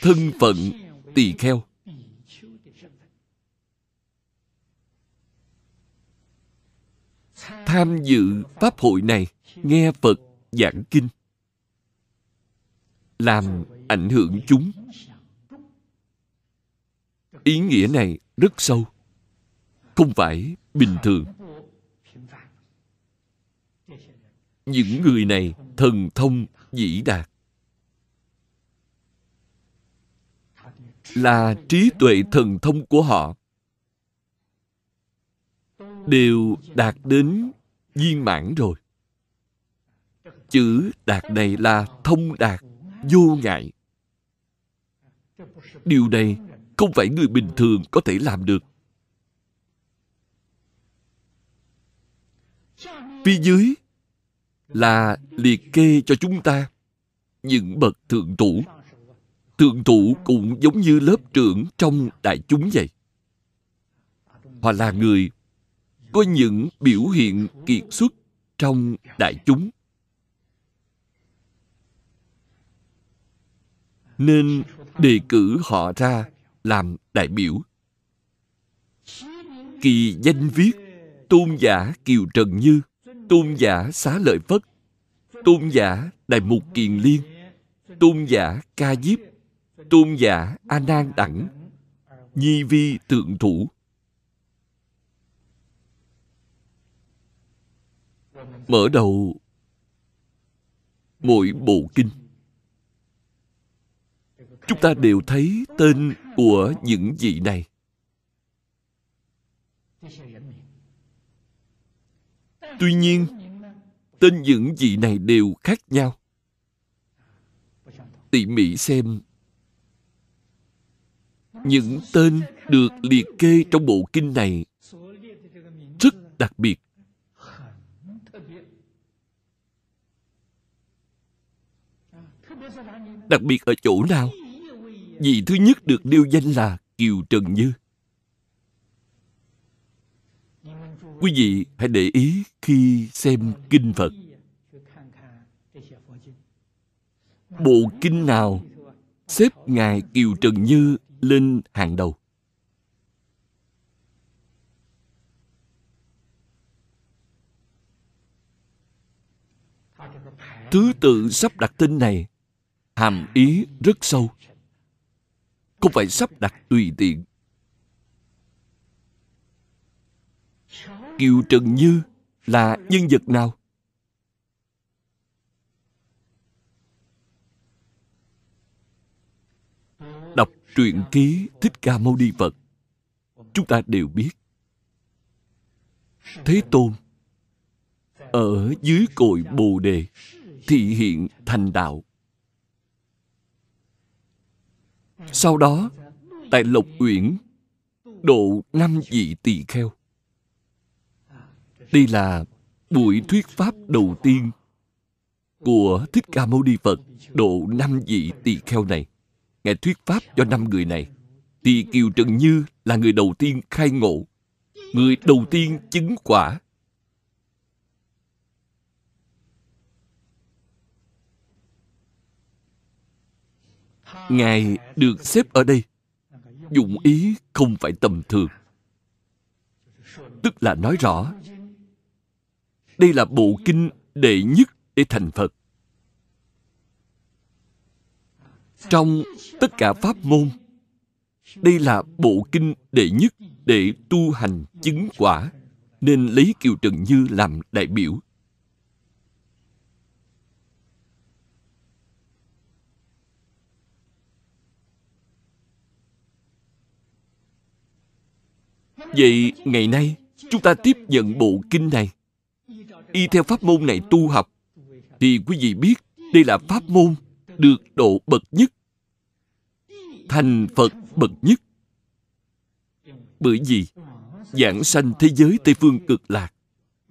thân phận tỳ kheo. Tham dự Pháp hội này, nghe Phật giảng kinh, làm ảnh hưởng chúng. Ý nghĩa này rất sâu, không phải bình thường. những người này thần thông dĩ đạt là trí tuệ thần thông của họ. Đều đạt đến viên mãn rồi. Chữ đạt này là thông đạt, vô ngại. Điều này không phải người bình thường có thể làm được. Phía dưới là liệt kê cho chúng ta những bậc thượng thủ thượng thủ cũng giống như lớp trưởng trong đại chúng vậy. Họ là người có những biểu hiện kiệt xuất trong đại chúng. Nên đề cử họ ra làm đại biểu. Kỳ danh viết, tôn giả kiều trần như, tôn giả xá lợi phất, tôn giả đại mục kiền liên, tôn giả ca diếp tôn giả a nan đẳng nhi vi tượng thủ. Mở đầu mỗi bộ kinh. Chúng ta đều thấy tên của những vị này. Tuy nhiên, tên những vị này đều khác nhau. Tỉ mỉ xem những tên được liệt kê trong bộ kinh này rất đặc biệt. Đặc biệt ở chỗ nào? Vị thứ nhất được nêu danh là kiều trần như. Quý vị hãy để ý khi xem kinh phật. Bộ kinh nào xếp ngài kiều trần như lên hàng đầu. Thứ tự sắp đặt tên này, hàm ý rất sâu. Không phải sắp đặt tùy tiện. Kiều trần như là nhân vật nào đọc truyện ký thích ca mâu ni phật. Chúng ta đều biết. Thế tôn, ở dưới cội bồ đề thị hiện thành đạo. Sau đó, tại lộc uyển, độ năm vị tỳ kheo. Đây là buổi thuyết pháp đầu tiên của thích ca mâu ni phật độ năm vị tỳ kheo này nghe thuyết pháp cho năm người này, thì kiều trần như là người đầu tiên khai ngộ, người đầu tiên chứng quả. Ngài được xếp ở đây, dụng ý không phải tầm thường. Tức là nói rõ, đây là bộ kinh đệ nhất để thành phật. Trong tất cả pháp môn. Đây là bộ kinh đệ nhất để tu hành chứng quả, nên lấy kiều trần như làm đại biểu. Vậy ngày nay, chúng ta tiếp nhận bộ kinh này. Y theo pháp môn này tu học, thì quý vị biết đây là pháp môn được độ bậc nhất thành phật bậc nhất. Bởi vì giảng sanh thế giới tây phương cực lạc,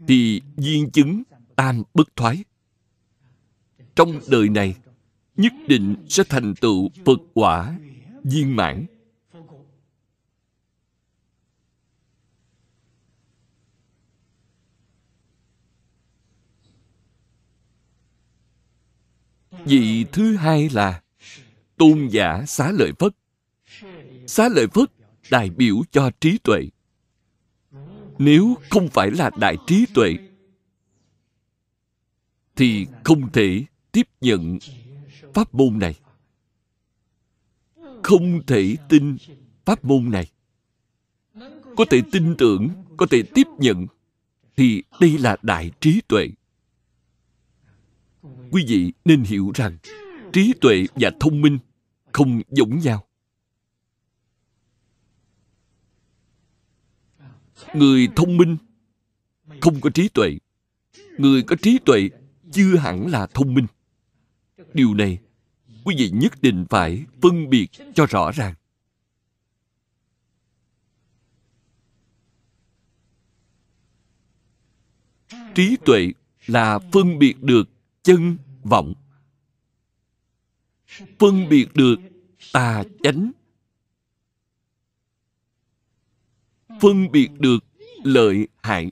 thì duyên chứng tam bất thoái. Trong đời này, nhất định sẽ thành tựu phật quả viên mãn. Vị thứ hai là tôn giả xá lợi phất. Xá lợi phất, đại biểu cho trí tuệ. Nếu không phải là đại trí tuệ, thì không thể tiếp nhận pháp môn này. Không thể tin pháp môn này. Có thể tin tưởng, có thể tiếp nhận, thì đây là đại trí tuệ. Quý vị nên hiểu rằng trí tuệ và thông minh không giống nhau. Người thông minh không có trí tuệ. Người có trí tuệ chưa hẳn là thông minh. Điều này quý vị nhất định phải phân biệt cho rõ ràng. Trí tuệ là phân biệt được chân vọng phân biệt được tà chánh. Phân biệt được lợi hại.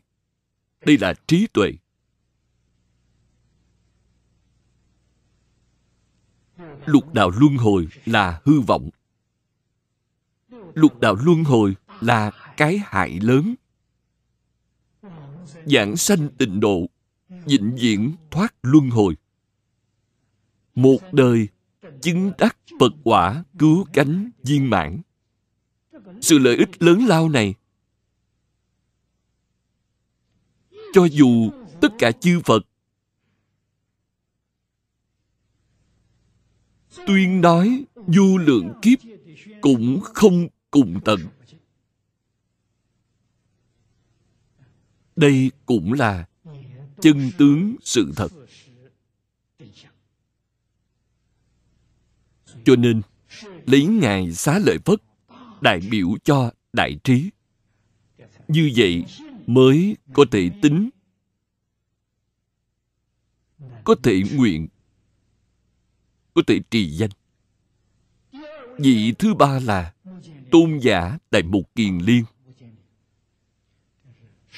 Đây là trí tuệ. Lục đạo luân hồi là hư vọng. Lục đạo luân hồi là cái hại lớn. Giảng sanh tịnh độ, vĩnh viễn thoát luân hồi. Một đời chứng đắc phật quả cứu cánh viên mãn. Sự lợi ích lớn lao này cho dù tất cả chư phật tuyên nói du lượng kiếp cũng không cùng tận. Đây cũng là chân tướng sự thật. Cho nên, lấy ngài xá lợi phất, đại biểu cho đại trí. Như vậy mới có thể tính, có thể nguyện, có thể trì danh. Vị thứ ba là tôn giả đại mục kiền liên.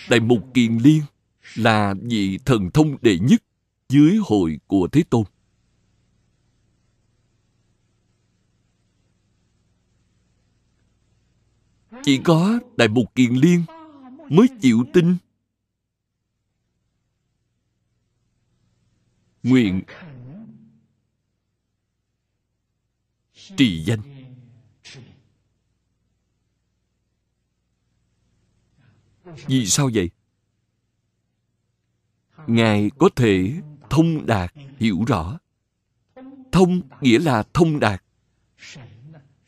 Đại mục kiền liên là vị thần thông đệ nhất dưới hội của thế tôn. Chỉ có đại mục kiền liên mới chịu tin. Nguyện trì danh. Vì sao vậy? Ngài có thể thông đạt hiểu rõ. Thông nghĩa là thông đạt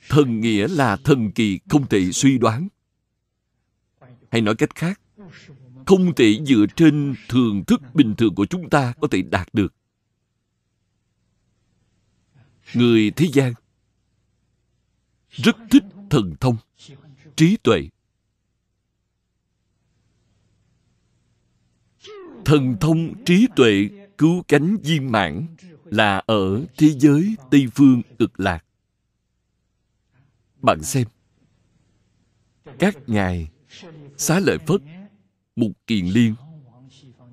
thần nghĩa là thần kỳ, không thể suy đoán. Hay nói cách khác, không thể dựa trên thường thức bình thường của chúng ta có thể đạt được. Người thế gian rất thích thần thông, trí tuệ. Thần thông, trí tuệ cứu cánh viên mãn là ở thế giới tây phương cực lạc bạn xem. Các ngài xá lợi phất, mục kiền liên,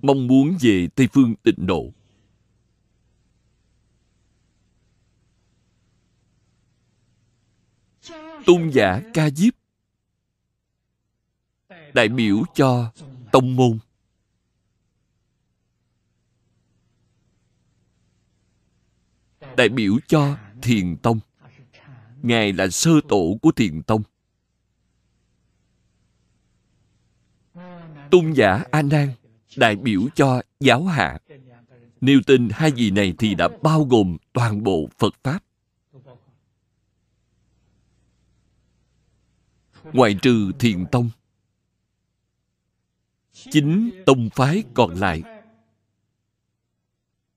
mong muốn về tây phương tịnh độ. Tôn giả ca diếp, đại biểu cho tông môn. Đại biểu cho thiền tông ngài là sơ tổ của thiền tông. Tôn giả a nan đại biểu cho giáo hạ. Nêu tên hai vị này thì đã bao gồm toàn bộ phật pháp. Ngoại trừ thiền tông, chính tông phái còn lại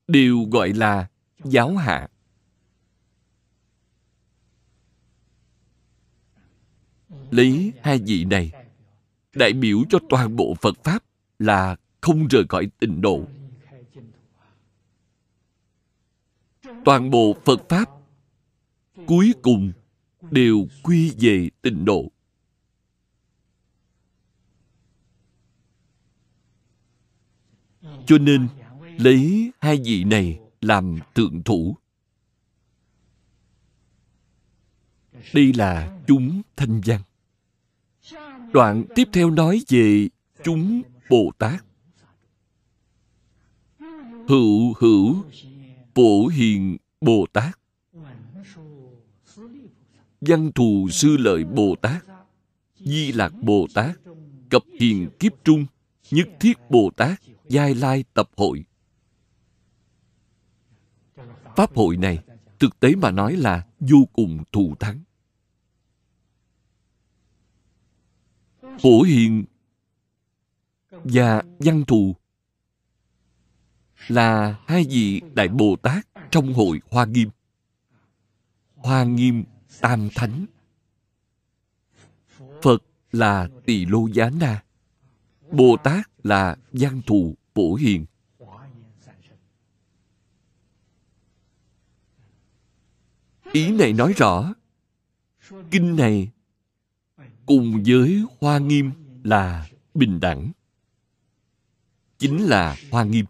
đều gọi là giáo hạ. Lấy hai vị này, đại biểu cho toàn bộ phật pháp là không rời khỏi tịnh độ. Toàn bộ phật pháp cuối cùng đều quy về tịnh độ. Cho nên, lấy hai vị này làm tượng thủ. Đây là chúng thanh văn đoạn tiếp theo nói về chúng bồ tát. Hữu hữu bổ hiền bồ tát. Văn thù sư lợi bồ tát. Di lạc bồ tát. Cập hiền kiếp trung. Nhất thiết bồ tát. Giai lai tập hội. Pháp hội này, thực tế mà nói là vô cùng thù thắng. Phổ hiền và Văn Thù là hai vị Đại Bồ Tát trong hội Hoa Nghiêm. Hoa Nghiêm Tam Thánh. Phật là Tỳ Lô Giá Na. Bồ Tát là Văn Thù Phổ Hiền. Ý này nói rõ, kinh này cùng với Hoa Nghiêm là bình đẳng. Chính là Hoa Nghiêm.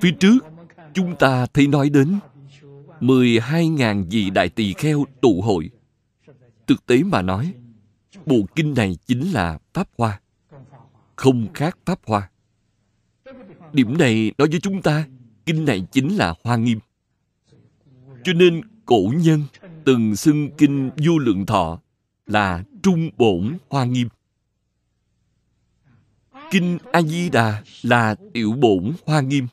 Phía trước, chúng ta thấy nói đến 12.000 vị đại tỳ kheo tụ hội. Thực tế mà nói, bộ kinh này chính là Pháp Hoa. Không khác Pháp Hoa. Điểm này nói với chúng ta, kinh này chính là Hoa Nghiêm. Cho nên cổ nhân từng xưng kinh vô lượng thọ là trung bổn Hoa Nghiêm. Kinh A-di-đà là tiểu bổn Hoa Nghiêm.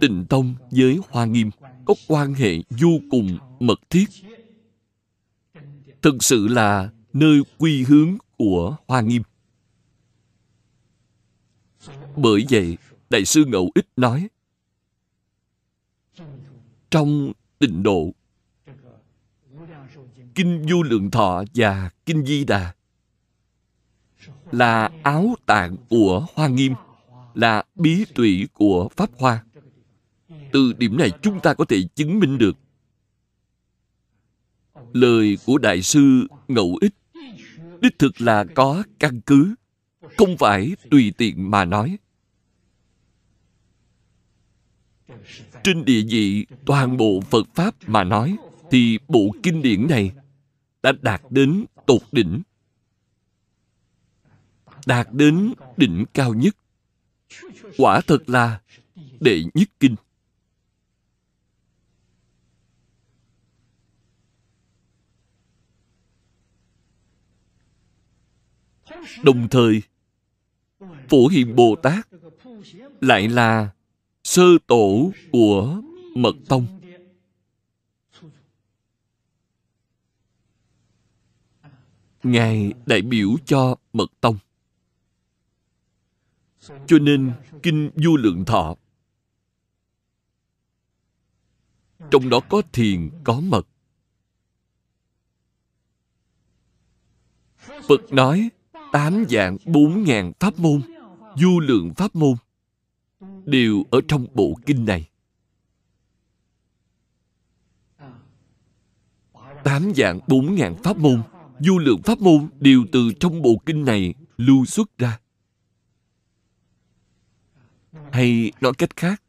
Tịnh Tông với Hoa Nghiêm có quan hệ vô cùng mật thiết. Thực sự là nơi quy hướng của Hoa Nghiêm. Bởi vậy, Đại sư Ngẫu Ích nói Trong tịnh độ Kinh Du Lượng Thọ và Kinh Di Đà là áo tạng của Hoa Nghiêm, là bí tủy của Pháp Hoa. Từ điểm này chúng ta có thể chứng minh được lời của Đại sư Ngẫu Ích đích thực là có căn cứ, không phải tùy tiện mà nói. Trên địa vị toàn bộ Phật Pháp mà nói, thì bộ kinh điển này đã đạt đến tột đỉnh. Đạt đến đỉnh cao nhất. Quả thật là đệ nhất kinh. Đồng thời, Phổ Hiền Bồ Tát lại là sơ tổ của Mật Tông. Ngài đại biểu cho Mật Tông. Cho nên, Kinh Du Lượng Thọ trong đó có thiền, có mật. Phật nói tám dạng bốn ngàn pháp môn, du lượng pháp môn, đều ở trong bộ kinh này. Tám dạng bốn ngàn pháp môn, du lượng pháp môn đều từ trong bộ kinh này lưu xuất ra. Hay nói cách khác,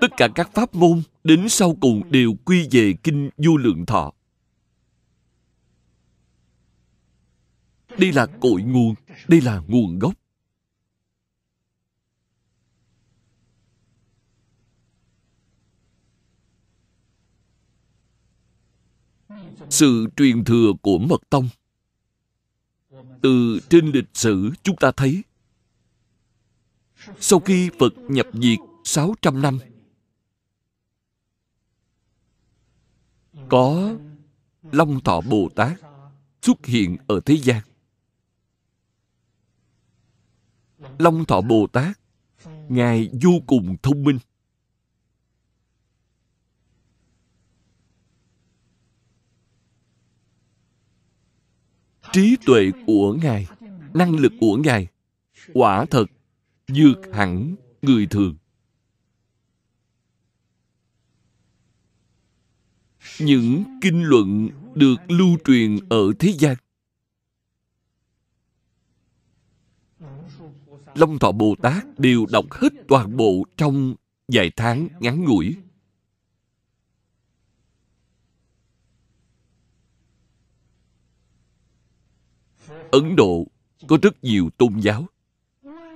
tất cả các pháp môn đến sau cùng đều quy về kinh du lượng thọ. Đây là cội nguồn, đây là nguồn gốc. Sự truyền thừa của Mật Tông Từ trên lịch sử chúng ta thấy Sau khi Phật nhập diệt 600 năm Có Long Thọ Bồ Tát xuất hiện ở thế gian. Long Thọ Bồ Tát, Ngài vô cùng thông minh. Trí tuệ của Ngài, năng lực của Ngài, quả thật vượt hẳn người thường. Những kinh luận được lưu truyền ở thế gian Long Thọ Bồ Tát đều đọc hết toàn bộ trong vài tháng ngắn ngủi. Ấn Độ có rất nhiều tôn giáo.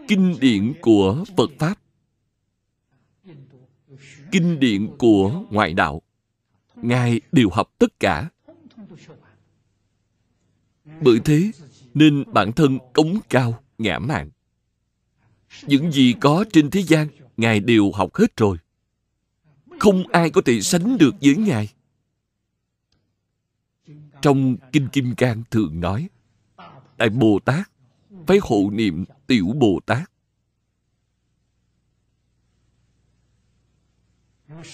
Kinh điển của Phật Pháp. Kinh điển của ngoại đạo. Ngài đều học tất cả. Bởi thế nên bản thân cống cao, ngã mạn. Những gì có trên thế gian, Ngài đều học hết rồi. Không ai có thể sánh được với Ngài. Trong Kinh Kim Cang thường nói, Đại Bồ Tát phải hộ niệm Tiểu Bồ Tát.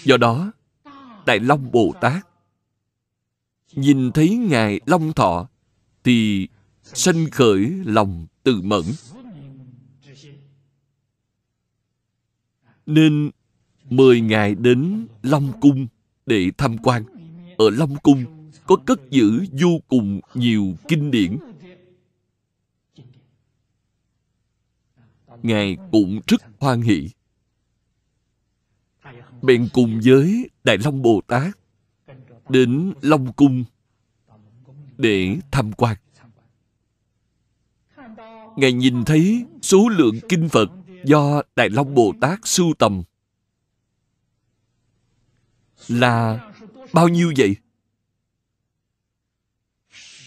Do đó, Đại Long Bồ Tát nhìn thấy Ngài Long Thọ thì sanh khởi lòng từ mẫn. Nên mời Ngài đến Long Cung để tham quan. Ở Long Cung có cất giữ vô cùng nhiều kinh điển. Ngài cũng rất hoan hỷ. Bèn cùng với Đại Long Bồ Tát đến Long Cung để tham quan. Ngài nhìn thấy số lượng kinh Phật do Đại Long Bồ Tát sưu tầm là bao nhiêu vậy?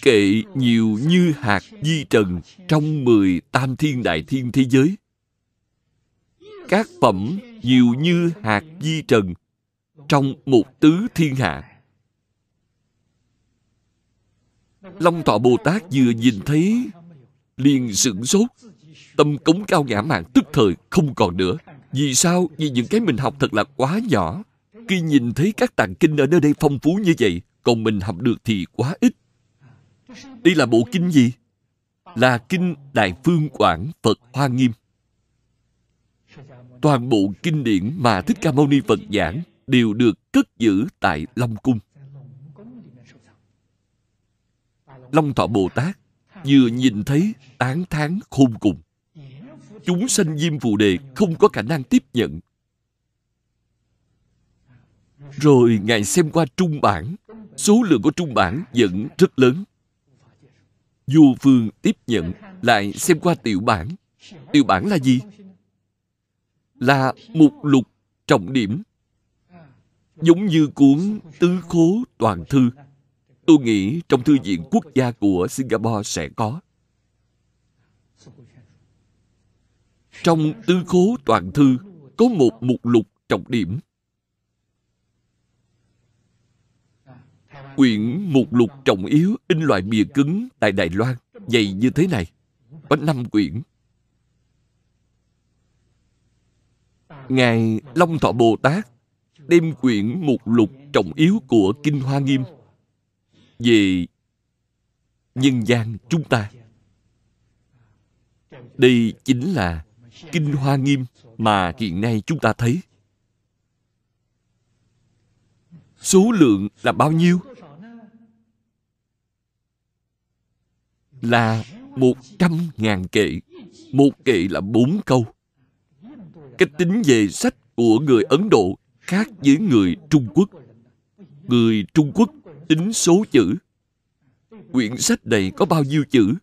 Kệ nhiều như hạt di trần trong mười tam thiên đại thiên thế giới. Các phẩm nhiều như hạt di trần trong một tứ thiên hạ. Long Thọ Bồ Tát vừa nhìn thấy, liền sửng sốt, tâm cống cao ngã mạng tức thời không còn nữa. Vì sao? Vì những cái mình học thật là quá nhỏ. Khi nhìn thấy các tạng kinh ở nơi đây phong phú như vậy, còn mình học được thì quá ít. Đây là bộ kinh gì? Là kinh đại phương quảng phật hoa nghiêm toàn bộ kinh điển mà thích ca mâu ni phật giảng đều được cất giữ tại long cung. Long thọ bồ tát vừa nhìn thấy tán thán khôn cùng. Chúng sanh diêm phù đề không có khả năng tiếp nhận. Rồi ngài xem qua trung bản, số lượng của trung bản vẫn rất lớn. Vô phương tiếp nhận lại xem qua tiểu bản. Tiểu bản là gì? Là mục lục trọng điểm. Giống như cuốn tứ khố toàn thư, tôi nghĩ trong thư viện quốc gia của singapore sẽ có. Trong tứ khố toàn thư có một mục lục trọng điểm. Quyển mục lục trọng yếu in loại bìa cứng tại đài loan dày như thế này. Có năm quyển. Ngài long thọ bồ tát đem quyển mục lục trọng yếu của kinh hoa nghiêm về nhân gian chúng ta. Đây chính là kinh hoa nghiêm mà hiện nay chúng ta thấy. Số lượng là bao nhiêu? Là một trăm ngàn kệ. Một kệ là bốn câu cách tính về sách của người ấn độ khác với người trung quốc. Người trung quốc tính số chữ. Quyển sách này có bao nhiêu chữ?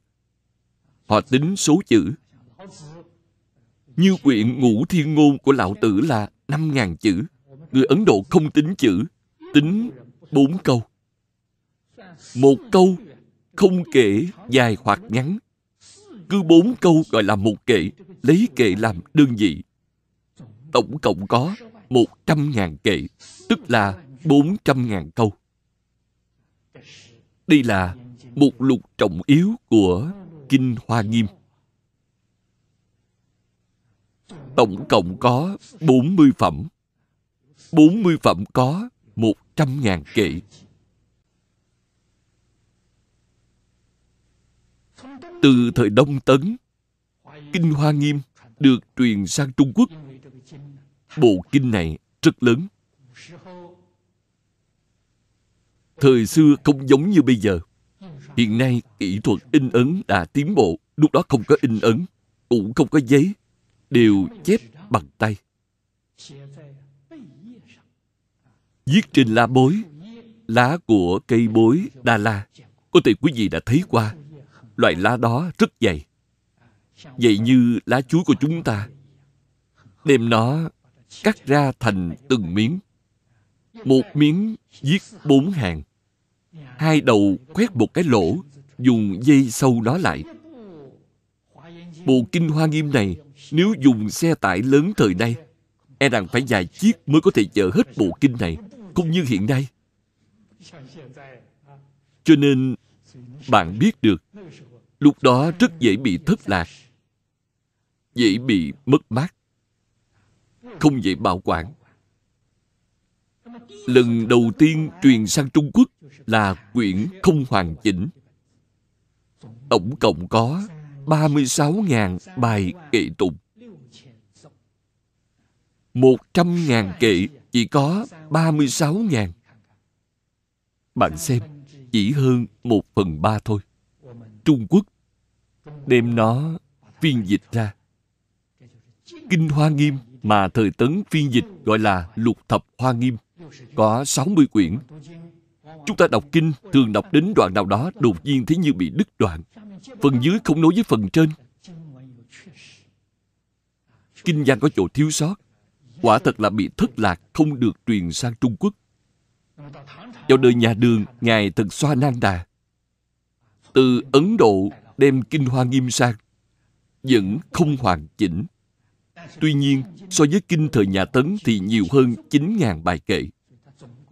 Họ tính số chữ. Như quyển ngũ thiên ngôn của lão tử là năm ngàn chữ. Người ấn độ không tính chữ, tính bốn câu. Một câu không kể dài hoặc ngắn. Cứ bốn câu gọi là một kệ lấy kệ làm đơn vị tổng cộng có 100.000 kệ tức là 400.000 câu đây là một lục trọng yếu của Kinh Hoa Nghiêm. Tổng cộng có 40 phẩm. 40 phẩm có 100.000 kệ. Từ thời Đông Tấn, Kinh Hoa Nghiêm được truyền sang Trung Quốc. Bộ kinh này rất lớn. Thời xưa không giống như bây giờ. Hiện nay, kỹ thuật in ấn đã tiến bộ. Lúc đó không có in ấn, cũng không có giấy. Đều chép bằng tay. Viết trên lá bối, lá của cây bối Đa La. Có thể quý vị đã thấy qua. Loại lá đó rất dày. dày như lá chuối của chúng ta. Đem nó cắt ra thành từng miếng. Một miếng giết bốn hàng. Hai đầu khoét một cái lỗ, dùng dây sâu nó lại. Bộ kinh hoa nghiêm này, nếu dùng xe tải lớn thời nay e rằng phải vài chiếc mới có thể chở hết bộ kinh này không như hiện nay. Cho nên, bạn biết được, lúc đó rất dễ bị thất lạc, dễ bị mất mát không dễ bảo quản. Lần đầu tiên truyền sang trung quốc là quyển không hoàn chỉnh. Tổng cộng có 36.000 bài kệ tụng. 100.000 kệ chỉ có 36.000 bạn xem, chỉ hơn một phần ba thôi. Trung quốc đem nó phiên dịch ra. Kinh hoa nghiêm mà thời tấn phiên dịch gọi là lục thập hoa nghiêm, có 60 quyển. Chúng ta đọc kinh thường đọc đến đoạn nào đó đột nhiên thấy như bị đứt đoạn, phần dưới không nối với phần trên. Kinh văn có chỗ thiếu sót, quả thật là bị thất lạc không được truyền sang trung quốc. Vào đời nhà đường, ngài thật xoa nan đà. Từ ấn độ đem kinh hoa nghiêm sang, vẫn không hoàn chỉnh tuy nhiên, so với kinh thời nhà tấn thì nhiều hơn 9.000 bài kệ.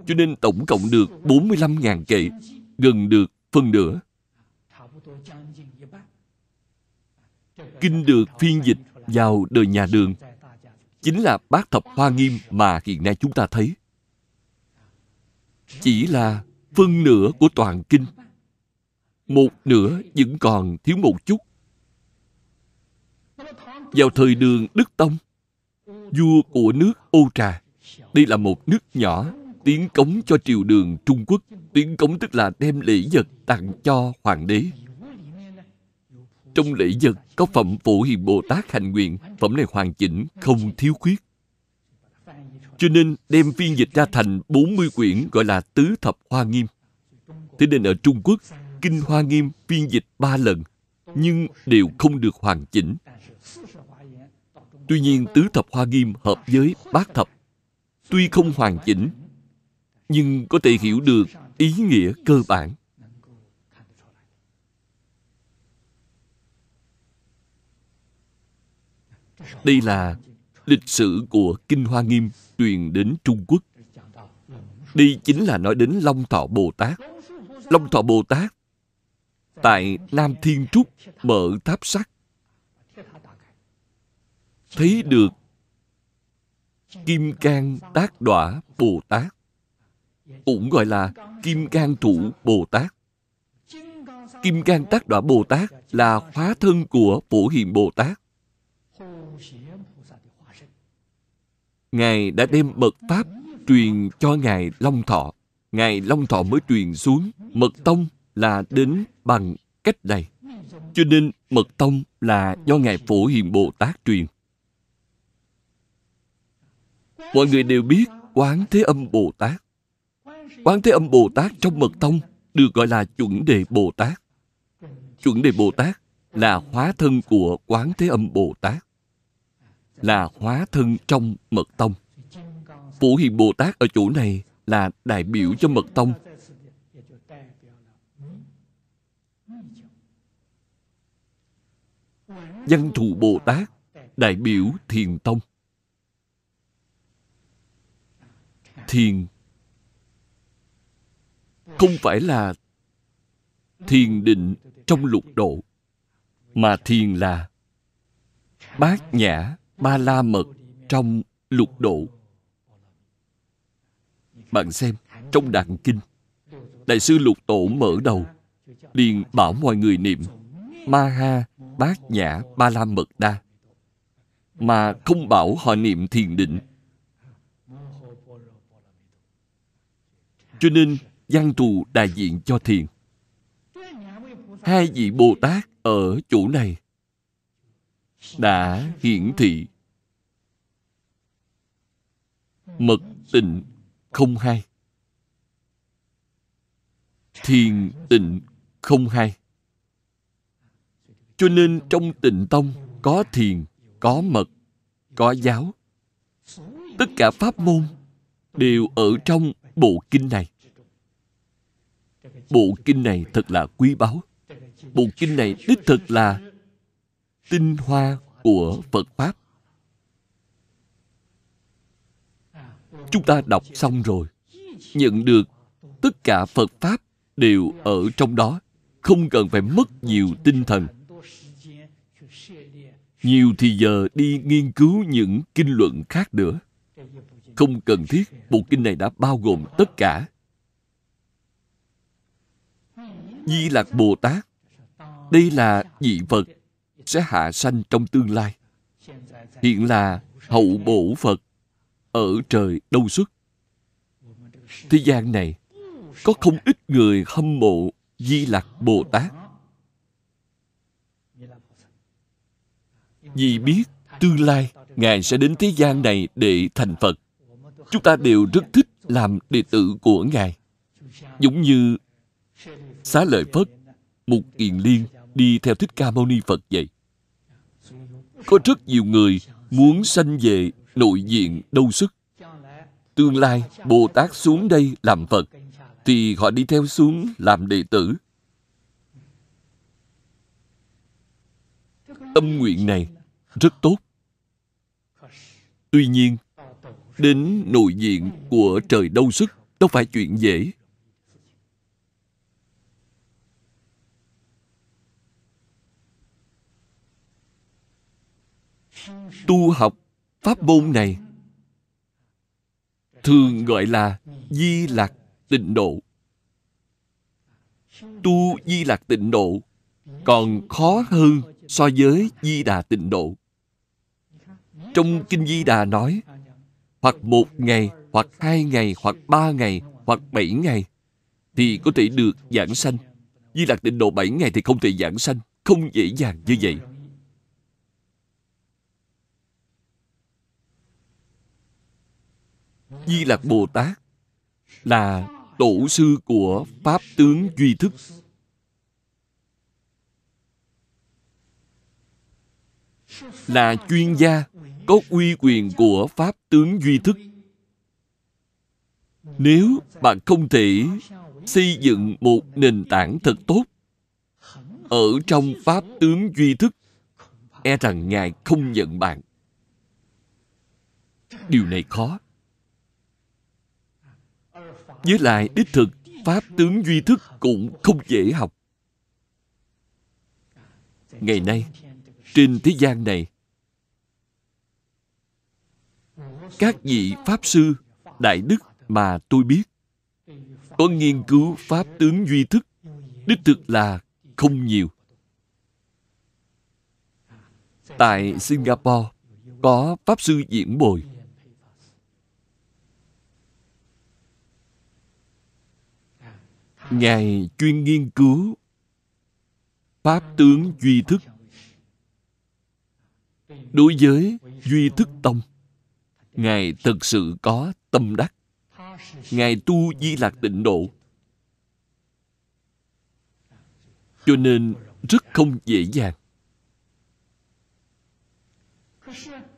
Cho nên tổng cộng được 45.000 kệ, gần được phân nửa. Kinh được phiên dịch vào đời nhà đường, chính là bát thập hoa nghiêm mà hiện nay chúng ta thấy. Chỉ là phân nửa của toàn kinh. Một nửa vẫn còn thiếu một chút vào thời đường đức tông vua của nước ô trà đây là một nước nhỏ tiến cống cho triều đường trung quốc tiến cống tức là đem lễ vật tặng cho hoàng đế trong lễ vật có phẩm phổ hiền bồ tát hành nguyện phẩm này hoàn chỉnh không thiếu khuyết cho nên đem phiên dịch ra thành 40 quyển gọi là Tứ Thập Hoa Nghiêm. Thế nên ở Trung Quốc, Kinh Hoa Nghiêm phiên dịch ba lần, nhưng đều không được hoàn chỉnh. Tuy nhiên Tứ Thập Hoa Nghiêm hợp với Bát Thập. Tuy không hoàn chỉnh, nhưng có thể hiểu được ý nghĩa cơ bản. Đây là lịch sử của Kinh Hoa Nghiêm truyền đến Trung Quốc. Đây chính là nói đến Long Thọ Bồ Tát. Long Thọ Bồ Tát tại Nam Thiên Trúc mở tháp sắt thấy được Kim Cang Tác Đọa Bồ Tát, cũng gọi là Kim Cang Thủ Bồ Tát. Kim Cang Tác Đọa Bồ Tát là hóa thân của Phổ Hiền Bồ Tát. Ngài đã đem mật Pháp truyền cho Ngài Long Thọ. Ngài Long Thọ mới truyền xuống. Mật Tông là đến bằng cách này. Cho nên Mật Tông là do Ngài Phổ Hiền Bồ Tát truyền. Mọi người đều biết Quán Thế Âm Bồ Tát. Quán Thế Âm Bồ Tát trong Mật Tông được gọi là chuẩn đề Bồ Tát. Chuẩn đề Bồ Tát là hóa thân của Quán Thế Âm Bồ Tát, là hóa thân trong mật tông. Phổ Hiền Bồ Tát ở chỗ này là đại biểu cho mật tông. Văn thù Bồ Tát, đại biểu thiền tông. Thiền. Không phải là thiền định trong lục độ, mà thiền là bát nhã ba la mật trong lục độ. Bạn xem trong đàn kinh đại sư lục tổ mở đầu liền bảo mọi người niệm ma ha bát nhã ba la mật đa mà không bảo họ niệm thiền định. Cho nên văn thù đại diện cho thiền. Hai vị bồ tát ở chỗ này đã hiển thị. Mật tịnh không hai. Thiền tịnh không hai. Cho nên trong tịnh tông có thiền, có mật, có giáo. Tất cả pháp môn đều ở trong bộ kinh này. Bộ kinh này thật là quý báu. Bộ kinh này đích thực là tinh hoa của Phật Pháp. Chúng ta đọc xong rồi, nhận được tất cả Phật Pháp đều ở trong đó, không cần phải mất nhiều tinh thần. Nhiều thì giờ đi nghiên cứu những kinh luận khác nữa không cần thiết, bộ kinh này đã bao gồm tất cả. Di lạc bồ tát, đây là vị phật sẽ hạ sanh trong tương lai. Hiện là hậu bổ phật ở trời đâu xuất. Thế gian này có không ít người hâm mộ di lạc bồ tát. Vì biết tương lai, ngài sẽ đến thế gian này để thành phật chúng ta đều rất thích làm đệ tử của ngài. Giống như xá lợi phất, mục kiền liên đi theo thích ca mâu ni phật vậy. Có rất nhiều người muốn sanh về nội diện đâu sức. Tương lai, bồ tát xuống đây làm phật, thì họ đi theo xuống làm đệ tử. Tâm nguyện này rất tốt. Tuy nhiên đến nội diện của trời đâu sức. Đâu phải chuyện dễ. Tu học pháp môn này thường gọi là di lạc tịnh độ. Tu di lạc tịnh độ còn khó hơn so với di đà tịnh độ. Trong kinh di đà nói hoặc một ngày, hoặc hai ngày, hoặc ba ngày, hoặc bảy ngày thì có thể được giảng sanh di lạc tịnh độ bảy ngày thì không thể giảng sanh, không dễ dàng như vậy Di Lạc Bồ Tát là tổ sư của Pháp tướng Duy Thức. Là chuyên gia có uy quyền của Pháp tướng Duy Thức. Nếu bạn không thể xây dựng một nền tảng thật tốt ở trong Pháp tướng Duy Thức, e rằng Ngài không nhận bạn. Điều này khó. Với lại đích thực, Pháp tướng duy thức cũng không dễ học. Ngày nay, trên thế gian này, các vị Pháp Sư, Đại Đức mà tôi biết, có nghiên cứu Pháp tướng duy thức, đích thực là không nhiều. Tại Singapore, có Pháp Sư Diễn Bồi, Ngài chuyên nghiên cứu Pháp tướng Duy Thức. Đối với Duy Thức Tông, Ngài thực sự có tâm đắc. Ngài tu di lạc tịnh độ. Cho nên rất không dễ dàng.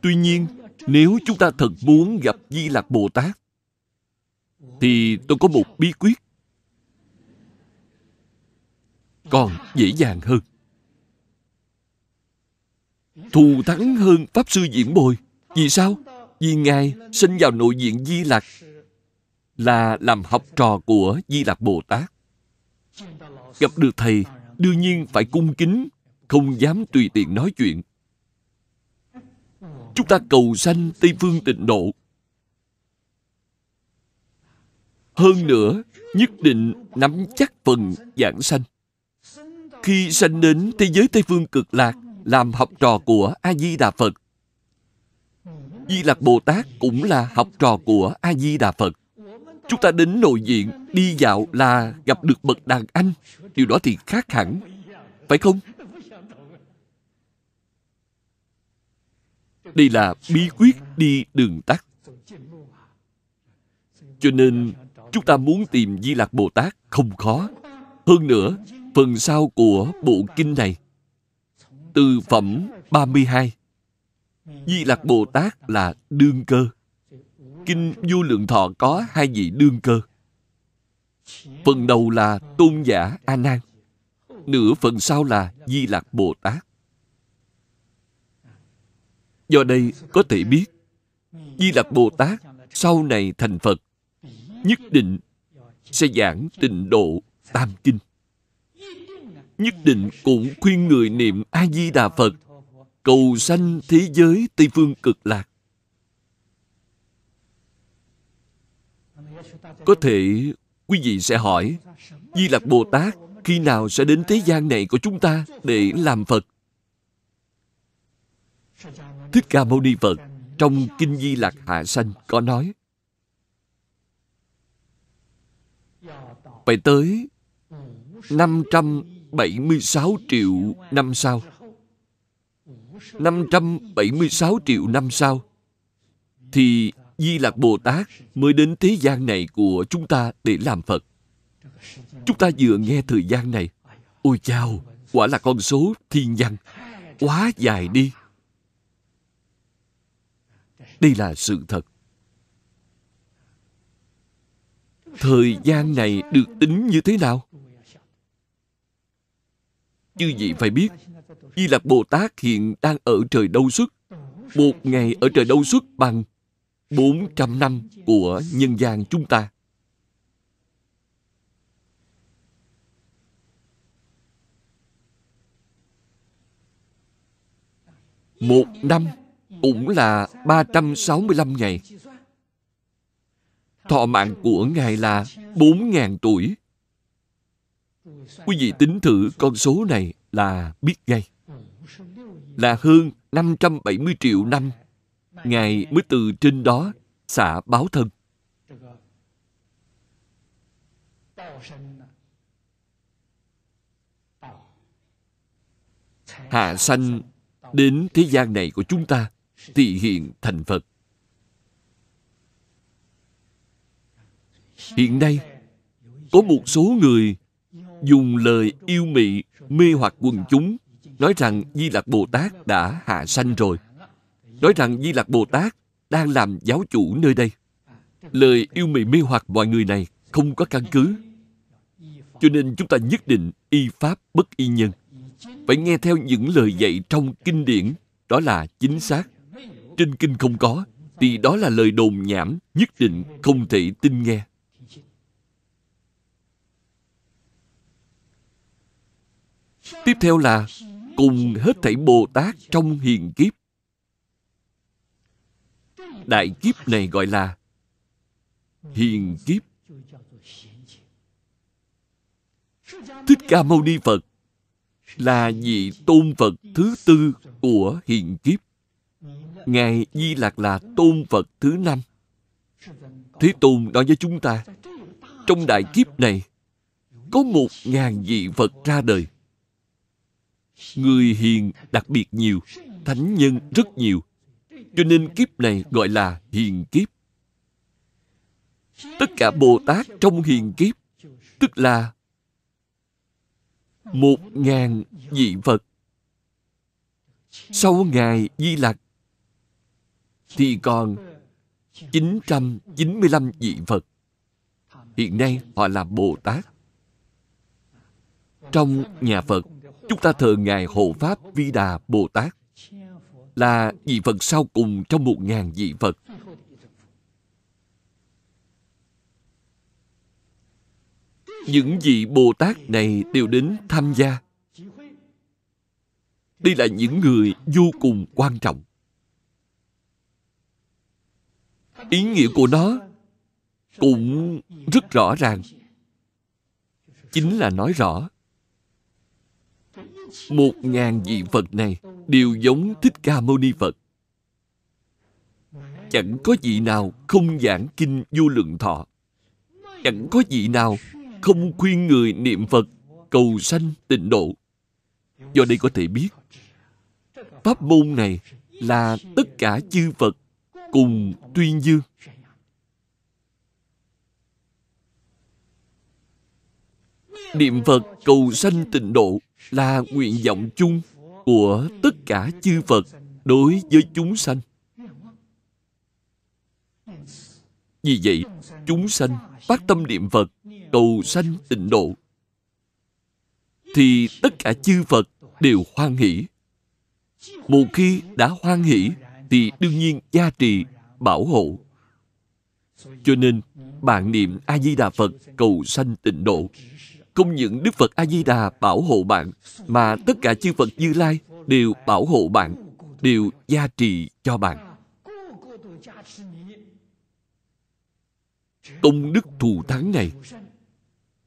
Tuy nhiên, nếu chúng ta thật muốn gặp Di Lạc Bồ Tát, thì tôi có một bí quyết còn dễ dàng hơn thù thắng hơn pháp sư diễn bồi vì sao vì ngài sinh vào nội diện di lặc, là làm học trò của di lặc bồ tát. Gặp được thầy, đương nhiên phải cung kính, không dám tùy tiện nói chuyện. Chúng ta cầu sanh tây phương tịnh độ. Hơn nữa, nhất định nắm chắc phần giảng sanh. Khi sanh đến thế giới Tây Phương cực lạc, làm học trò của A-di-đà Phật. Di Lặc Bồ Tát cũng là học trò của A-di-đà Phật. Chúng ta đến nội diện, đi dạo là gặp được bậc đàn anh. Điều đó thì khác hẳn. Phải không? Đây là bí quyết đi đường tắt. Cho nên, chúng ta muốn tìm Di Lạc Bồ Tát không khó. Hơn nữa, phần sau của bộ kinh này. Từ phẩm 32 Di Lạc Bồ Tát là đương cơ. Kinh Vô Lượng Thọ có hai vị đương cơ. Phần đầu là Tôn giả A Nan, nửa phần sau là Di Lạc Bồ Tát. Do đây có thể biết Di Lạc Bồ Tát sau này thành Phật nhất định sẽ giảng tịnh độ tam kinh nhất định cũng khuyên người niệm a di đà phật cầu sanh thế giới tây phương cực lạc. Có thể quý vị sẽ hỏi, di lặc bồ tát khi nào sẽ đến thế gian này của chúng ta để làm phật? Thích ca mâu ni phật trong kinh di Lặc hạ sanh có nói, phải tới 576 triệu năm sau. 576 triệu năm sau thì Di Lạc Bồ Tát mới đến thế gian này của chúng ta để làm Phật. Chúng ta vừa nghe thời gian này, ôi chao, quả là con số thiên văn, quá dài đi. Đây là sự thật. Thời gian này được tính như thế nào? Chứ gì phải biết, Di Lặc Bồ Tát hiện đang ở trời đâu xuất. Một ngày ở trời đâu xuất bằng 400 năm của nhân gian chúng ta. Một năm cũng là 365 ngày. Thọ mạng của Ngài là 4.000 tuổi. Quý vị tính thử con số này là biết ngay. Là hơn 570 triệu năm Ngài mới từ trên đó xả báo thân. Hạ sanh đến thế gian này của chúng ta thì hiện thành Phật. Hiện nay, có một số người dùng lời yêu mị mê hoặc quần chúng nói rằng Di Lặc Bồ Tát đã hạ sanh rồi nói rằng Di Lặc Bồ Tát đang làm giáo chủ nơi đây. Lời yêu mị mê hoặc mọi người này không có căn cứ. Cho nên chúng ta nhất định y pháp bất y nhân. Phải nghe theo những lời dạy trong kinh điển, đó là chính xác. Trên kinh không có, thì đó là lời đồn nhảm, nhất định không thể tin nghe. Tiếp theo là cùng hết thảy Bồ Tát trong hiền kiếp. Đại kiếp này gọi là hiền kiếp. Thích ca mâu ni phật là vị tôn phật thứ tư của hiền kiếp. Ngài di lạc là tôn phật thứ năm. Thế tôn nói với chúng ta, trong đại kiếp này có một ngàn vị phật ra đời người hiền đặc biệt nhiều thánh nhân rất nhiều cho nên kiếp này gọi là hiền kiếp. Tất cả Bồ Tát trong hiền kiếp, tức là một ngàn vị Phật. Sau Ngài Di Lặc thì còn 995 vị Phật. Hiện nay họ là Bồ Tát. Trong nhà Phật, chúng ta thờ Ngài Hộ Pháp Vi Đà Bồ Tát là vị Phật sau cùng trong một ngàn vị Phật. Những vị Bồ Tát này đều đến tham gia. Đây là những người vô cùng quan trọng. Ý nghĩa của nó cũng rất rõ ràng. Chính là nói rõ một ngàn vị Phật này đều giống Thích Ca Mâu Ni Phật. Chẳng có vị nào không giảng kinh vô lượng thọ. Chẳng có vị nào không khuyên người niệm Phật cầu sanh tịnh độ. Do đây có thể biết, pháp môn này là tất cả chư Phật cùng tuyên dương. Niệm Phật cầu sanh tịnh độ là nguyện vọng chung của tất cả chư Phật đối với chúng sanh. Vì vậy, chúng sanh phát tâm niệm Phật, cầu sanh tịnh độ, thì tất cả chư Phật đều hoan hỷ. Một khi đã hoan hỷ, thì đương nhiên gia trì, bảo hộ. Cho nên, bạn niệm A-di-đà Phật cầu sanh tịnh độ không những Đức Phật A-di-đà bảo hộ bạn, mà tất cả chư Phật Như Lai đều bảo hộ bạn, đều gia trì cho bạn. Công đức thù thắng này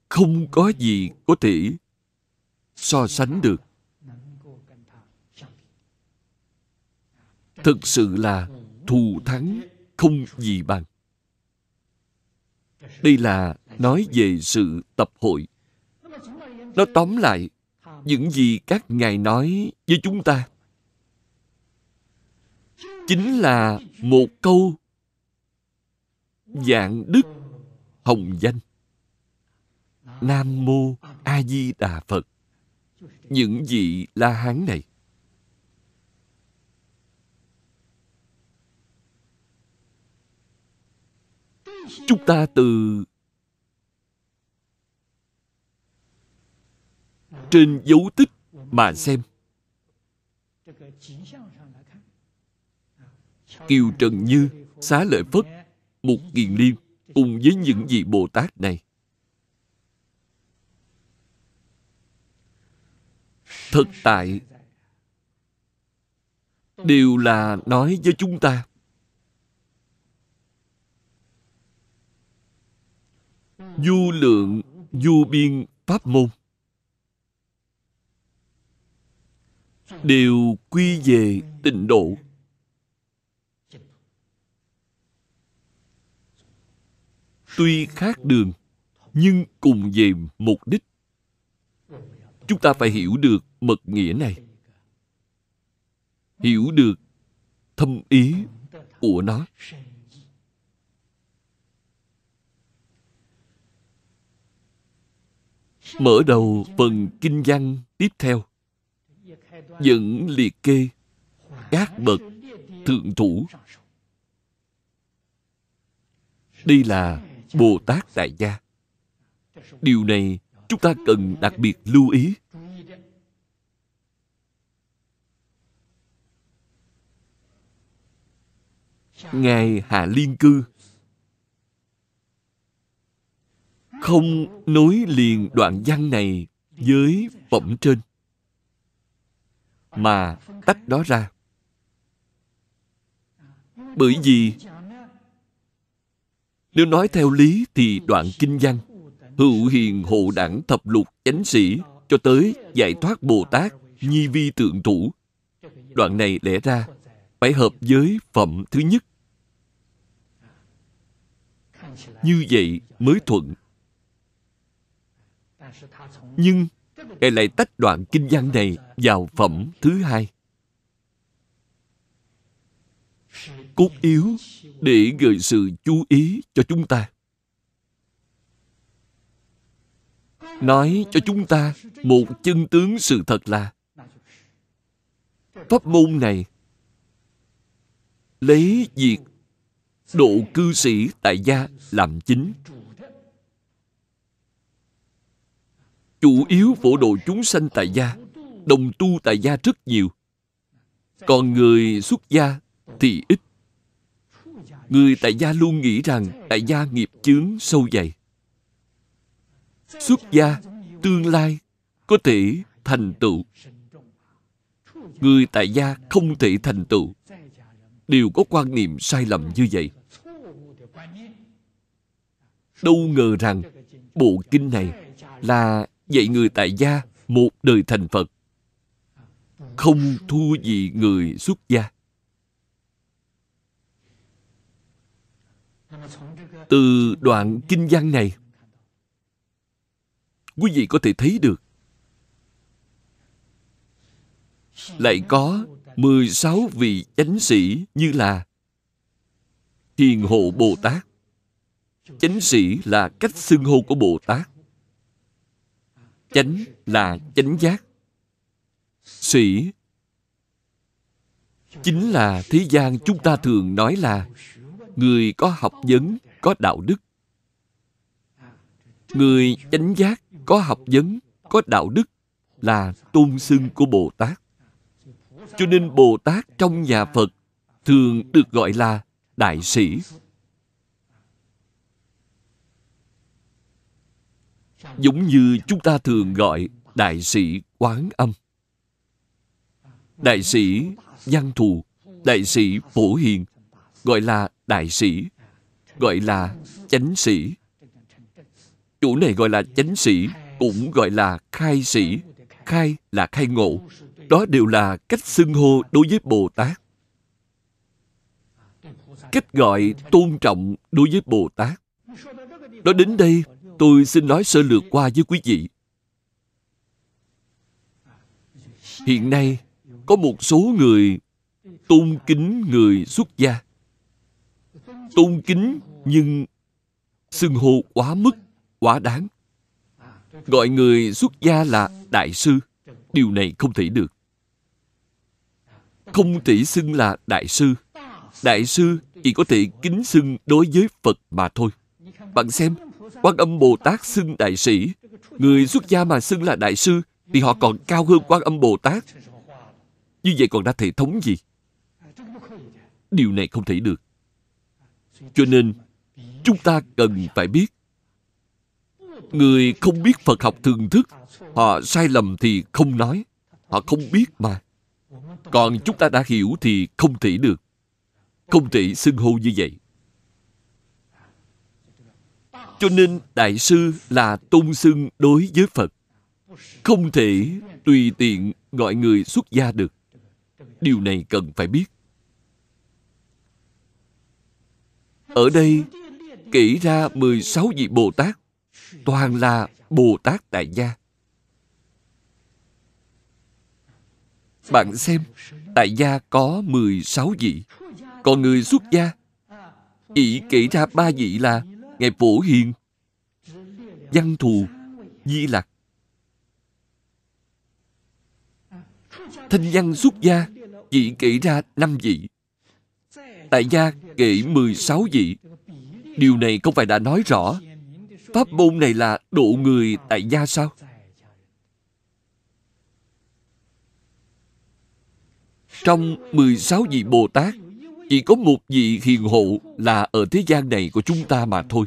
không có gì có thể so sánh được. Thực sự là thù thắng không gì bằng. Đây là nói về sự tập hội. Nó tóm lại những gì các ngài nói với chúng ta. Chính là một câu dạng đức hồng danh. Nam mô a di đà phật. Những vị la hán này. Chúng ta từ trên dấu tích mà xem. Kiều trần như xá lợi phất, một kiền liên cùng với những vị bồ tát này. Thực tại, đều là nói với chúng ta. Du lượng du biên pháp môn. Đều quy về tịnh độ. Tuy khác đường, nhưng cùng về mục đích. Chúng ta phải hiểu được mật nghĩa này. Hiểu được thâm ý của nó. Mở đầu phần kinh văn tiếp theo dẫn liệt kê, các bậc thượng thủ. Đây là bồ tát tại gia. Điều này chúng ta cần đặc biệt lưu ý. Ngài hạ liên cư không nối liền đoạn văn này với phẩm trên mà tách đó ra bởi vì nếu nói theo lý thì đoạn kinh văn hữu hiền hộ đẳng thập lục chánh sĩ cho tới giải thoát Bồ Tát nhi vi tượng thủ. Đoạn này lẽ ra phải hợp với phẩm thứ nhất. Như vậy mới thuận. Nhưng Ngài lại tách đoạn kinh văn này vào phẩm thứ hai. Cốt yếu để gợi sự chú ý cho chúng ta. Nói cho chúng ta một chân tướng sự thật là, pháp môn này lấy việc độ cư sĩ tại gia làm chính chủ yếu phổ độ chúng sanh tại gia, đồng tu tại gia rất nhiều. Còn người xuất gia thì ít. Người tại gia luôn nghĩ rằng tại gia nghiệp chướng sâu dày. Xuất gia tương lai có thể thành tựu. Người tại gia không thể thành tựu. Đều có quan niệm sai lầm như vậy. Đâu ngờ rằng bộ kinh này là dạy người tại gia một đời thành phật không thua gì người xuất gia từ đoạn kinh văn này, quý vị có thể thấy được, lại có 16 vị chánh sĩ như là thiền hộ Bồ Tát. Chánh sĩ là cách xưng hô của Bồ Tát. Chánh là chánh giác. Sĩ chính là thế gian chúng ta thường nói là người có học vấn, có đạo đức. Người chánh giác, có học vấn, có đạo đức là tôn xưng của Bồ Tát. Cho nên Bồ Tát trong nhà Phật thường được gọi là đại sĩ. Giống như chúng ta thường gọi đại sĩ quán âm. Đại sĩ văn thù, đại sĩ phổ hiền, gọi là đại sĩ, gọi là chánh sĩ. Chủ này gọi là chánh sĩ, cũng gọi là khai sĩ. Khai là khai ngộ. Đó đều là cách xưng hô đối với bồ tát. Cách gọi tôn trọng đối với bồ tát. Đó đến đây tôi xin nói sơ lược qua với quý vị. Hiện nay, có một số người tôn kính người xuất gia. Tôn kính nhưng xưng hô quá mức, quá đáng. Gọi người xuất gia là đại sư. Điều này không thể được. Không thể xưng là đại sư. Đại sư chỉ có thể kính xưng đối với phật mà thôi. Bạn xem quan âm bồ tát xưng đại sĩ. Người xuất gia mà xưng là đại sư, thì họ còn cao hơn quan âm bồ tát. Như vậy còn ra thể thống gì? Điều này không thể được. Cho nên, chúng ta cần phải biết. Người không biết phật học thường thức, họ sai lầm thì không nói. Họ không biết mà. Còn chúng ta đã hiểu thì không thể được. Không thể xưng hô như vậy cho nên đại sư là tôn xưng đối với phật. Không thể tùy tiện gọi người xuất gia được. Điều này cần phải biết. Ở đây kể ra 16 vị Bồ Tát toàn là Bồ Tát đại gia. Bạn xem, đại gia có 16 vị, còn người xuất gia chỉ kể ra ba vị là Ngài Phổ Hiền, Văn Thù, Di Lặc. Thanh văn xuất gia chỉ kể ra năm vị. Tại gia kể 16 vị. Điều này không phải đã nói rõ Pháp môn này là độ người tại gia sao? Trong 16 vị Bồ Tát, chỉ có một vị hiền hộ là ở thế gian này của chúng ta mà thôi.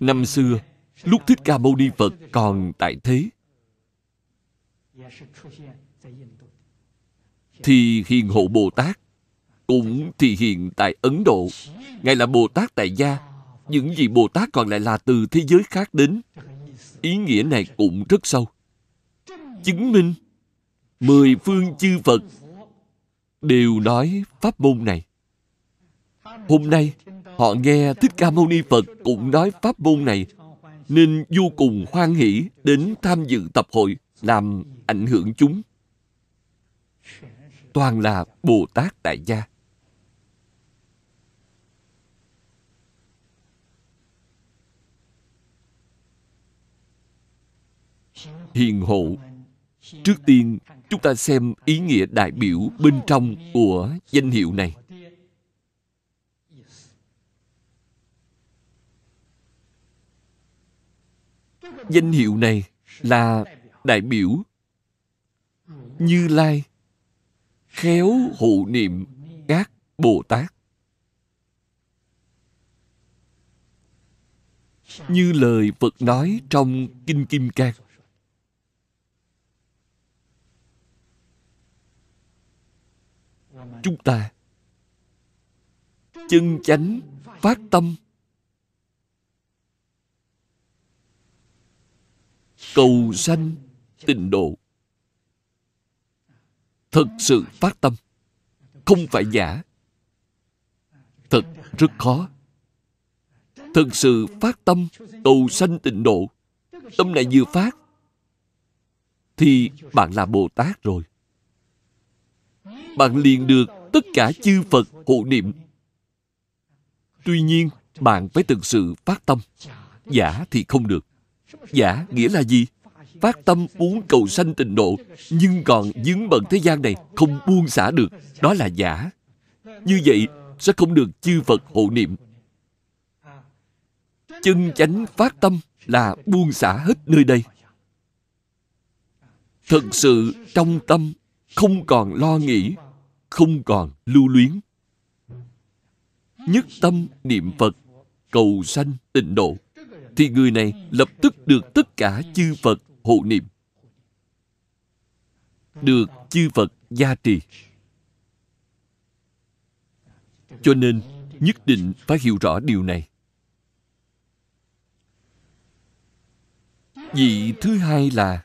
Năm xưa, lúc Thích Ca Mâu Ni Phật còn tại thế, thì hiền hộ Bồ Tát cũng thì hiện tại Ấn Độ. Ngài là Bồ Tát tại gia. Những vị Bồ Tát còn lại là từ thế giới khác đến. Ý nghĩa này cũng rất sâu. Chứng minh mười phương chư Phật đều nói pháp môn này. Hôm nay, họ nghe Thích Ca Mâu Ni Phật cũng nói pháp môn này, nên vô cùng hoan hỷ đến tham dự tập hội, làm ảnh hưởng chúng. Toàn là Bồ Tát đại gia. hiền hộ trước tiên, chúng ta xem ý nghĩa đại biểu bên trong của danh hiệu này. Danh hiệu này là đại biểu như lai khéo hộ niệm các bồ tát. Như lời phật nói trong kinh kim cang. Chúng ta. Chân chánh phát tâm. Cầu sanh tịnh độ. Thật sự phát tâm. Không phải giả. Thật rất khó. Thật sự phát tâm, cầu sanh tịnh độ. Tâm này vừa phát, thì bạn là bồ tát rồi bạn liền được tất cả chư Phật hộ niệm. Tuy nhiên, bạn phải thực sự phát tâm. Giả thì không được. Giả nghĩa là gì? Phát tâm muốn cầu sanh tịnh độ, nhưng còn dướng bận thế gian này, không buông xả được. Đó là giả. Như vậy, sẽ không được chư Phật hộ niệm. Chân chánh phát tâm là buông xả hết nơi đây. Thật sự trong tâm không còn lo nghĩ không còn lưu luyến nhất tâm niệm phật cầu sanh tịnh độ thì người này lập tức được tất cả chư Phật hộ niệm. Được chư Phật gia trì. Cho nên, nhất định phải hiểu rõ điều này. Vị thứ hai là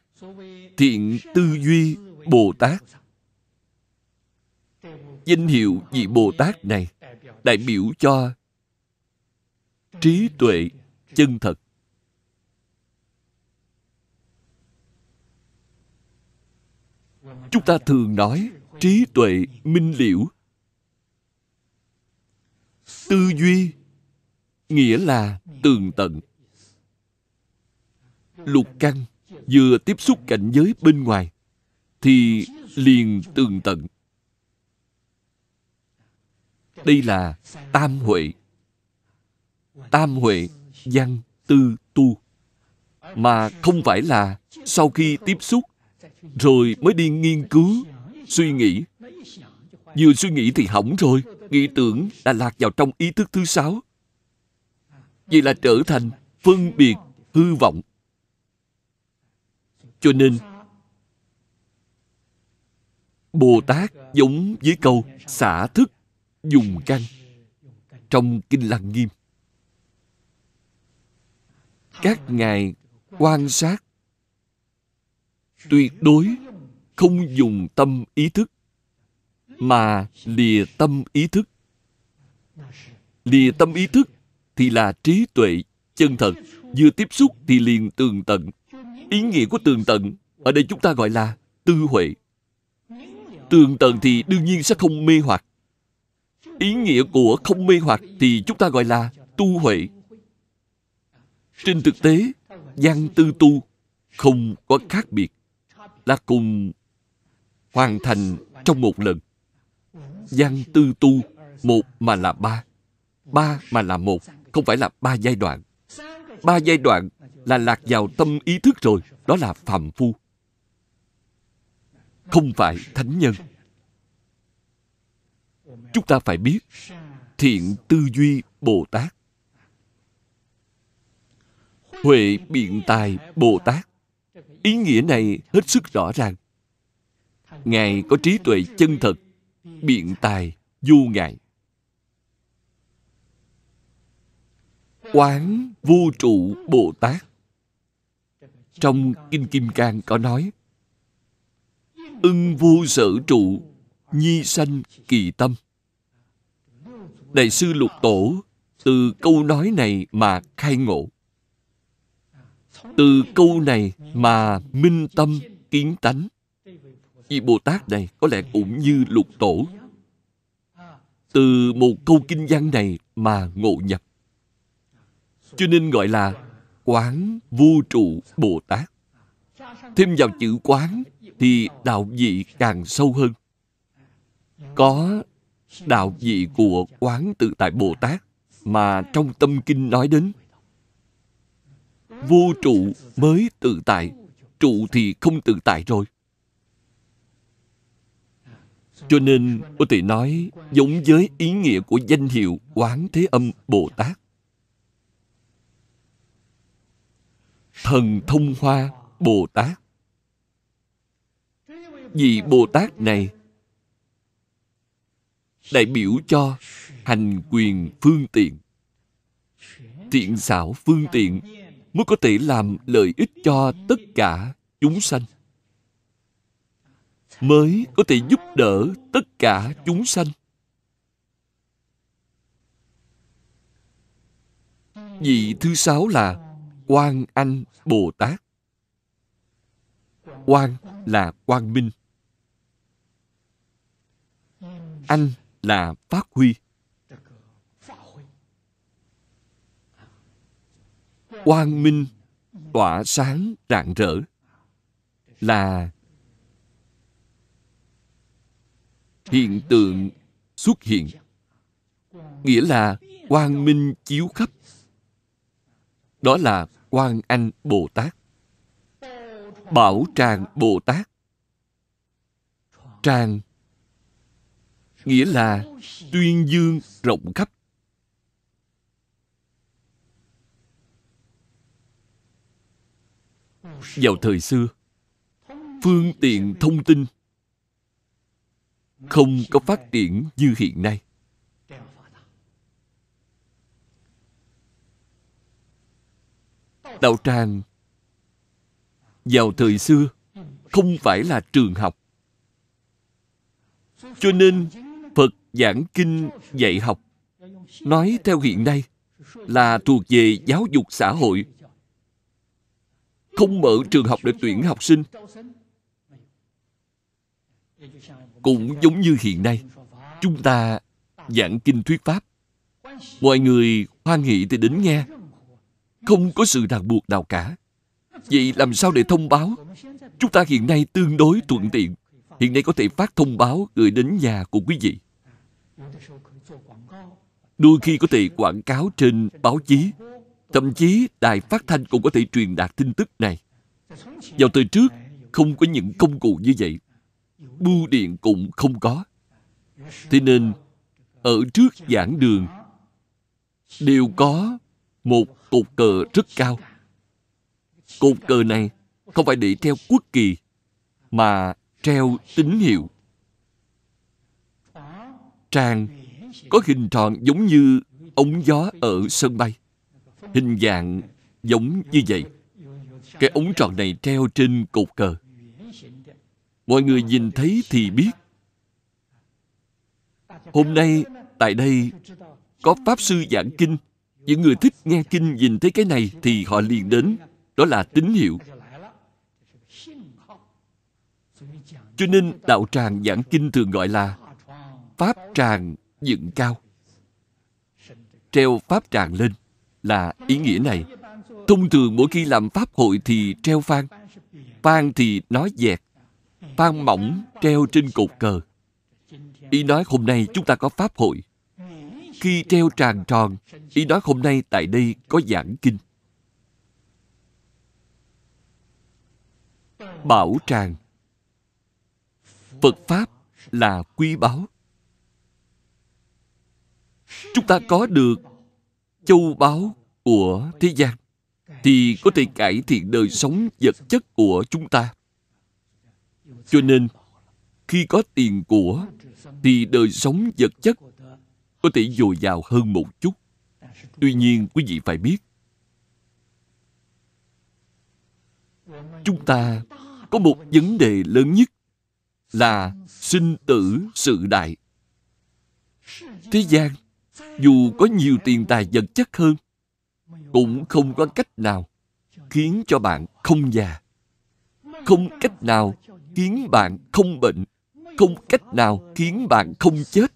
thiện tư duy Bồ Tát. Danh hiệu vị Bồ Tát này đại biểu cho trí tuệ chân thật. Chúng ta thường nói trí tuệ minh liễu. Tư duy nghĩa là tường tận. Lục căn vừa tiếp xúc cảnh giới bên ngoài thì liền tường tận. Đây là tam huệ. Tam huệ văn tư tu. Mà không phải là sau khi tiếp xúc, rồi mới đi nghiên cứu, suy nghĩ. Vừa suy nghĩ thì hỏng rồi. Nghĩ tưởng đã lạc vào trong ý thức thứ sáu. Vậy là trở thành phân biệt hư vọng. Cho nên, bồ tát giống với câu xả thức dùng căn trong kinh lăng nghiêm. Các ngài quan sát, tuyệt đối không dùng tâm ý thức, mà lìa tâm ý thức. Lìa tâm ý thức thì là trí tuệ chân thật, vừa tiếp xúc thì liền tường tận. Ý nghĩa của tường tận ở đây chúng ta gọi là tư huệ. Tường tận thì đương nhiên sẽ không mê hoặc ý nghĩa của không mê hoặc thì chúng ta gọi là tu huệ. Trên thực tế văn tư tu không có khác biệt, là cùng hoàn thành trong một lần. Văn tư tu, một mà là ba ba mà là một, không phải là ba giai đoạn. Ba giai đoạn là lạc vào tâm ý thức rồi, đó là phàm phu. Không phải thánh nhân chúng ta phải biết, thiện tư duy bồ tát. Huệ biện tài bồ tát. Ý nghĩa này hết sức rõ ràng. Ngài có trí tuệ chân thật, biện tài vô ngại. Quán vô trụ bồ tát. Trong kinh kim cang có nói, ưng vô sở trụ, nhi sanh kỳ tâm đại sư lục tổ từ câu nói này mà khai ngộ. Từ câu này mà minh tâm kiến tánh. Vị bồ tát này có lẽ cũng như lục tổ. Từ một câu kinh văn này mà ngộ nhập. Cho nên gọi là quán vô trụ bồ tát. Thêm vào chữ quán thì đạo vị càng sâu hơn. Có đạo vị của quán tự tại bồ tát mà trong tâm kinh nói đến. Vô trụ mới tự tại, trụ thì không tự tại rồi. Cho nên có thể nói giống với ý nghĩa của danh hiệu quán thế âm bồ tát. Thần thông hoa bồ tát. Vị bồ tát này đại biểu cho hành quyền phương tiện. Thiện xảo phương tiện mới có thể làm lợi ích cho tất cả chúng sanh. Mới có thể giúp đỡ tất cả chúng sanh. Vị thứ sáu là quan anh bồ tát. Quan là quang minh. Anh là phát huy. Quang minh tỏa sáng rạng rỡ là hiện tượng xuất hiện, nghĩa là quang minh chiếu khắp. Đó là quan anh bồ tát, bảo tràng bồ tát, tràng nghĩa là tuyên dương rộng khắp. Vào thời xưa, phương tiện thông tin không có phát triển như hiện nay. Đạo tràng vào thời xưa không phải là trường học. Cho nên giảng kinh dạy học. Nói theo hiện nay là thuộc về giáo dục xã hội. Không mở trường học để tuyển học sinh. Cũng giống như hiện nay, chúng ta giảng kinh thuyết pháp. Mọi người hoan hỷ thì đến nghe. Không có sự ràng buộc nào cả. Vậy làm sao để thông báo? Chúng ta hiện nay tương đối thuận tiện. Hiện nay có thể phát thông báo gửi đến nhà của quý vị đôi khi có thể quảng cáo trên báo chí, thậm chí đài phát thanh cũng có thể truyền đạt tin tức này. Vào thời trước, không có những công cụ như vậy. Bưu điện cũng không có. Thế nên, ở trước giảng đường, đều có một cột cờ rất cao. Cột cờ này không phải để treo quốc kỳ, mà treo tín hiệu tràng có hình tròn giống như ống gió ở sân bay. Hình dạng giống như vậy. Cái ống tròn này treo trên cột cờ. Mọi người nhìn thấy thì biết. Hôm nay, tại đây, có pháp sư giảng kinh. Những người thích nghe kinh nhìn thấy cái này thì họ liền đến. Đó là tín hiệu. Cho nên đạo tràng giảng kinh thường gọi là pháp tràng dựng cao. Treo pháp tràng lên là ý nghĩa này. Thông thường mỗi khi làm pháp hội thì treo phan phan thì nói dẹt. Phan mỏng treo trên cột cờ. Ý nói hôm nay chúng ta có pháp hội. Khi treo tràng tròn, ý nói hôm nay tại đây có giảng kinh. Bảo tràng. Phật pháp là quý báu chúng ta có được châu báu của thế gian, thì có thể cải thiện đời sống vật chất của chúng ta. Cho nên, khi có tiền của, thì đời sống vật chất có thể dồi dào hơn một chút. Tuy nhiên, quý vị phải biết, chúng ta có một vấn đề lớn nhất là sinh tử sự đại. Thế gian dù có nhiều tiền tài vật chất hơn, cũng không có cách nào khiến cho bạn không già. Không cách nào khiến bạn không bệnh. Không cách nào khiến bạn không chết.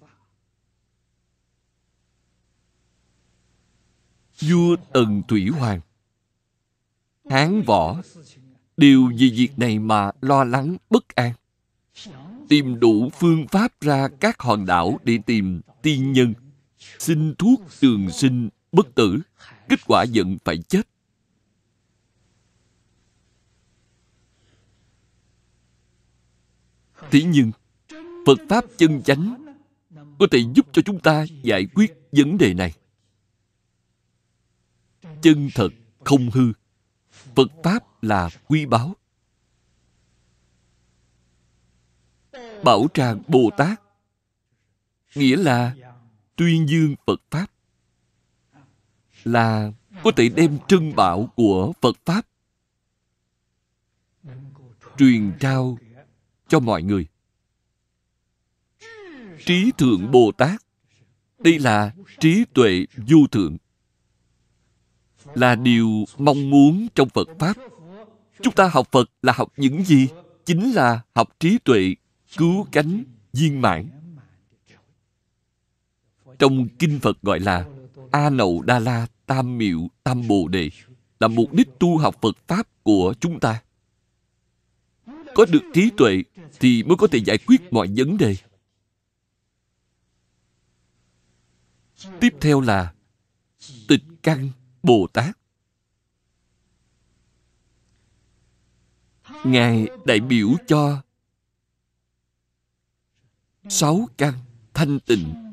Vua tần thủy hoàng, hán võ đều vì việc này mà lo lắng bất an. Tìm đủ phương pháp ra các hòn đảo để tìm tiên nhân xin thuốc trường sinh bất tử. Kết quả vẫn phải chết. Thế nhưng, phật pháp chân chánh có thể giúp cho chúng ta giải quyết vấn đề này. Chân thật không hư. Phật pháp là quý báu. Bảo tràng bồ tát nghĩa là tuyên dương phật pháp là có thể đem trân bảo của phật pháp truyền trao cho mọi người. Trí thượng bồ tát, đây là trí tuệ vô thượng, là điều mong muốn trong phật pháp. Chúng ta học phật là học những gì? Chính là học trí tuệ cứu cánh viên mãn trong kinh phật gọi là a nậu đa la tam miệu tam bồ đề là mục đích tu học phật pháp của chúng ta. Có được trí tuệ thì mới có thể giải quyết mọi vấn đề. Tiếp theo là tịch căn bồ tát. Ngài đại biểu cho sáu căn thanh tịnh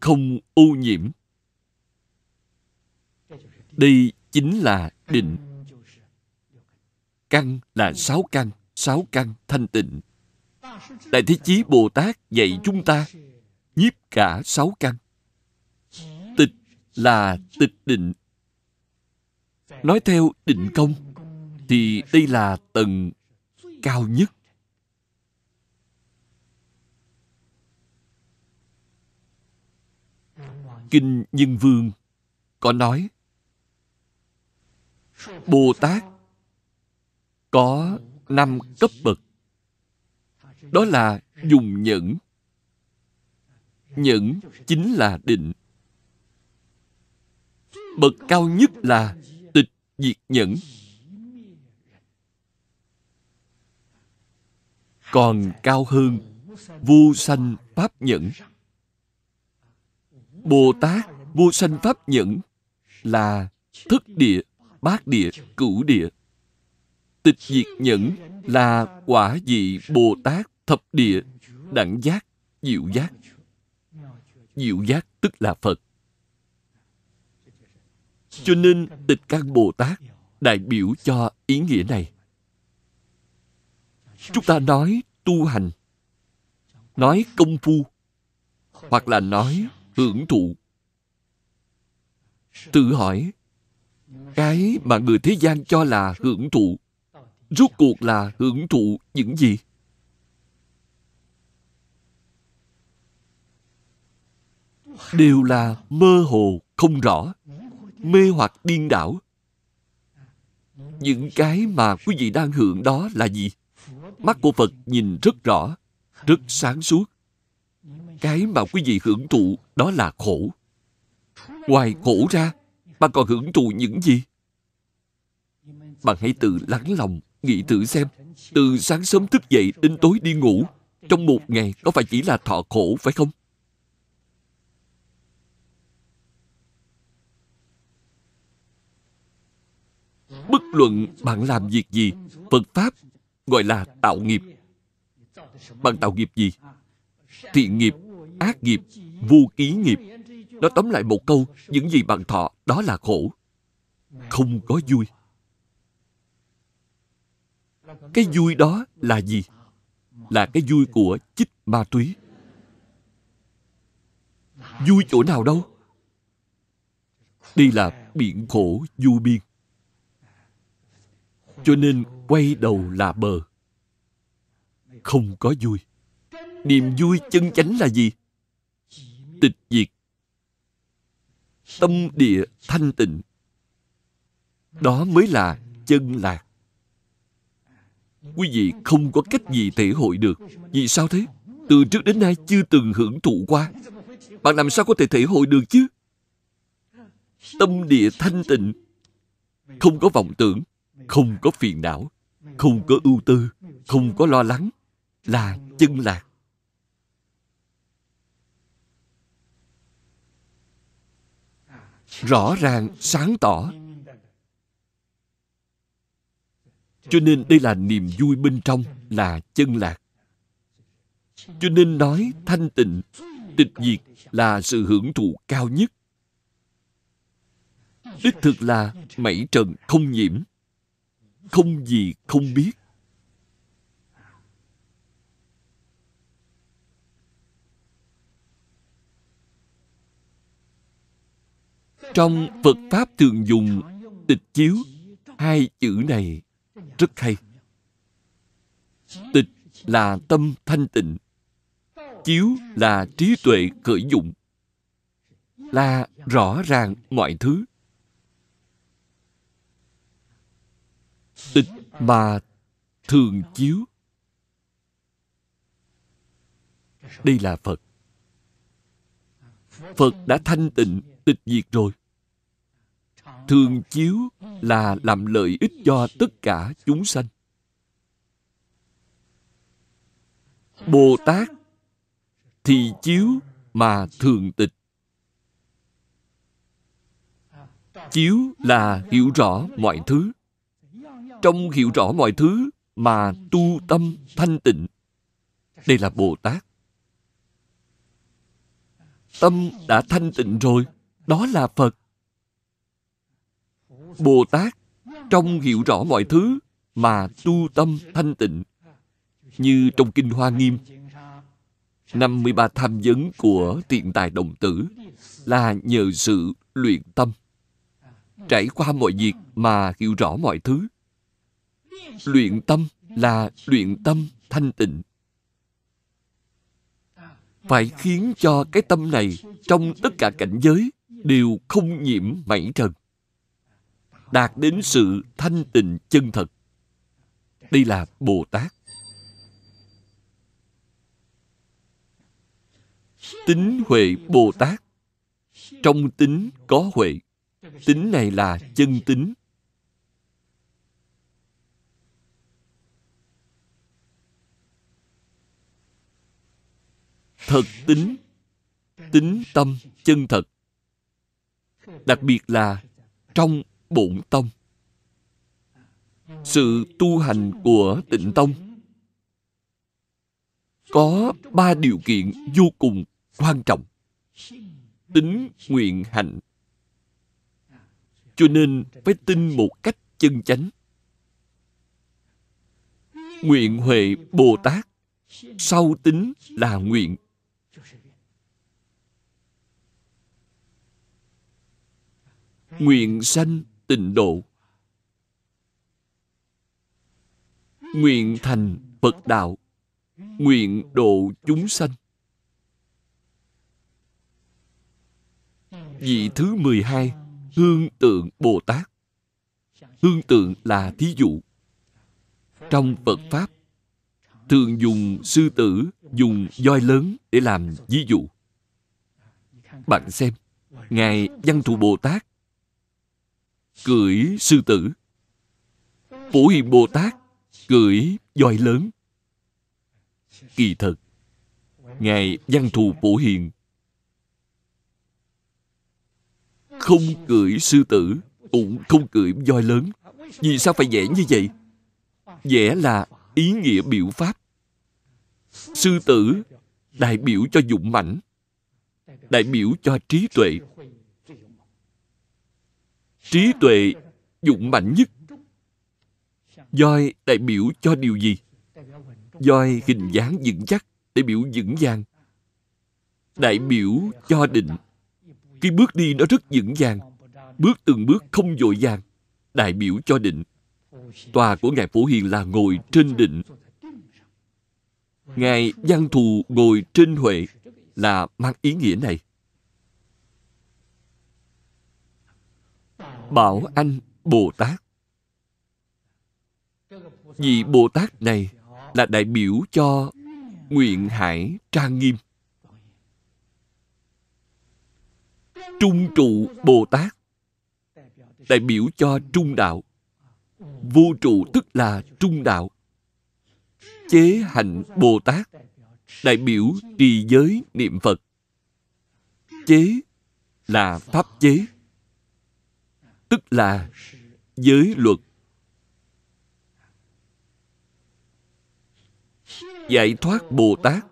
không ô nhiễm. Đây chính là định. Căn là sáu căn sáu căn thanh tịnh. Đại thế chí bồ tát dạy chúng ta nhiếp cả sáu căn. Tịch là tịch định. Nói theo định công thì đây là tầng cao nhất. Kinh nhân vương có nói, bồ tát có năm cấp bậc, đó là dùng nhẫn. Nhẫn chính là định. Bậc cao nhất là tịch diệt nhẫn. Còn cao hơn, vô sanh pháp nhẫn bồ tát vô sanh pháp nhẫn là thức địa, bát địa, cửu địa. Tịch diệt nhẫn là quả vị bồ tát thập địa, đẳng giác, diệu giác. Diệu giác tức là phật. Cho nên tịch căn bồ tát đại biểu cho ý nghĩa này. Chúng ta nói tu hành, nói công phu, hoặc là nói hưởng thụ. Tự hỏi, cái mà người thế gian cho là hưởng thụ, rốt cuộc là hưởng thụ những gì? Đều là mơ hồ không rõ, mê hoặc điên đảo. Những cái mà quý vị đang hưởng đó là gì? Mắt của phật nhìn rất rõ, rất sáng suốt cái mà quý vị hưởng thụ đó là khổ. Ngoài khổ ra bạn còn hưởng thụ những gì? Bạn hãy tự lắng lòng, nghĩ thử xem. Từ sáng sớm thức dậy đến tối đi ngủ, trong một ngày có phải chỉ là thọ khổ phải không? Bất luận bạn làm việc gì, phật pháp gọi là tạo nghiệp. Bạn tạo nghiệp gì? Thiện nghiệp ác nghiệp vô ký nghiệp. Nó tóm lại một câu, những gì bạn thọ, đó là khổ. Không có vui. Cái vui đó là gì? Là cái vui của chích ma túy. Vui chỗ nào đâu? Đây là biển khổ du biên. Cho nên quay đầu là bờ. Không có vui. Niềm vui chân chánh là gì? Tịch diệt. Tâm địa thanh tịnh. Đó mới là chân lạc. Quý vị không có cách gì thể hội được. Vì sao thế? Từ trước đến nay chưa từng hưởng thụ qua. Bạn làm sao có thể thể hội được chứ? Tâm địa thanh tịnh. Không có vọng tưởng, không có phiền não, không có ưu tư, không có lo lắng là chân lạc. Rõ ràng, sáng tỏ. Cho nên đây là niềm vui bên trong, là chân lạc. Cho nên nói thanh tịnh, tịch diệt là sự hưởng thụ cao nhất. Đích thực là mảy trần không nhiễm. Không gì không biết. Trong phật pháp thường dùng tịch chiếu, hai chữ này rất hay. Tịch là tâm thanh tịnh, chiếu là trí tuệ khởi dụng, là rõ ràng mọi thứ. Tịch mà thường chiếu. Đây là phật. Phật đã thanh tịnh tịch diệt rồi. Thường chiếu là làm lợi ích cho tất cả chúng sanh. Bồ tát thì chiếu mà thường tịch. Chiếu là hiểu rõ mọi thứ. Trong hiểu rõ mọi thứ mà tu tâm thanh tịnh, đây là bồ tát tâm đã thanh tịnh rồi đó là phật bồ tát trong hiểu rõ mọi thứ mà tu tâm thanh tịnh. Như trong Kinh Hoa Nghiêm, 53 tham vấn của tiện tài đồng tử là nhờ sự luyện tâm. Trải qua mọi việc mà hiểu rõ mọi thứ. Luyện tâm là luyện tâm thanh tịnh. Phải khiến cho cái tâm này trong tất cả cảnh giới đều không nhiễm mảy trần. Đạt đến sự thanh tịnh chân thật. Đây là Bồ Tát. Tính Huệ Bồ Tát Trong tính có Huệ Tính này là chân tính Thật tính Tính tâm chân thật Đặc biệt là trong bổn tông. Sự tu hành của tịnh tông có ba điều kiện vô cùng quan trọng. Tính nguyện hạnh. Cho nên phải tin một cách chân chánh. Nguyện huệ bồ tát, sau tính là nguyện nguyện sanh tịnh độ. Nguyện thành phật đạo. Nguyện độ chúng sanh. Vị thứ 12 hương tượng bồ tát. Hương tượng là thí dụ. Trong phật pháp, thường dùng sư tử, dùng voi lớn để làm ví dụ. Bạn xem, ngài văn thù bồ tát cưỡi sư tử. Phổ hiền bồ tát, cưỡi voi lớn. Kỳ thật, ngài văn thù phổ hiền. Không cưỡi sư tử, cũng không cưỡi voi lớn. Vì sao phải vẽ như vậy? Vẽ là ý nghĩa biểu pháp. Sư tử đại biểu cho dũng mãnh, đại biểu cho trí tuệ trí tuệ dũng mãnh nhất. Voi đại biểu cho điều gì? Voi hình dáng vững chắc, đại biểu vững vàng. Đại biểu cho định. Cái bước đi nó rất vững vàng, bước từng bước không vội vàng. Đại biểu cho định. Tòa của ngài phổ hiền là ngồi trên định. Ngài văn thù ngồi trên huệ là mang ý nghĩa này. Bảo anh bồ tát. Vì bồ tát này là đại biểu cho nguyện hải trang nghiêm. Trung trụ bồ tát, đại biểu cho trung đạo. Vô trụ tức là trung đạo. Chế hạnh bồ tát, đại biểu trì giới niệm phật. Chế là pháp chế tức là giới luật. Giải thoát bồ tát.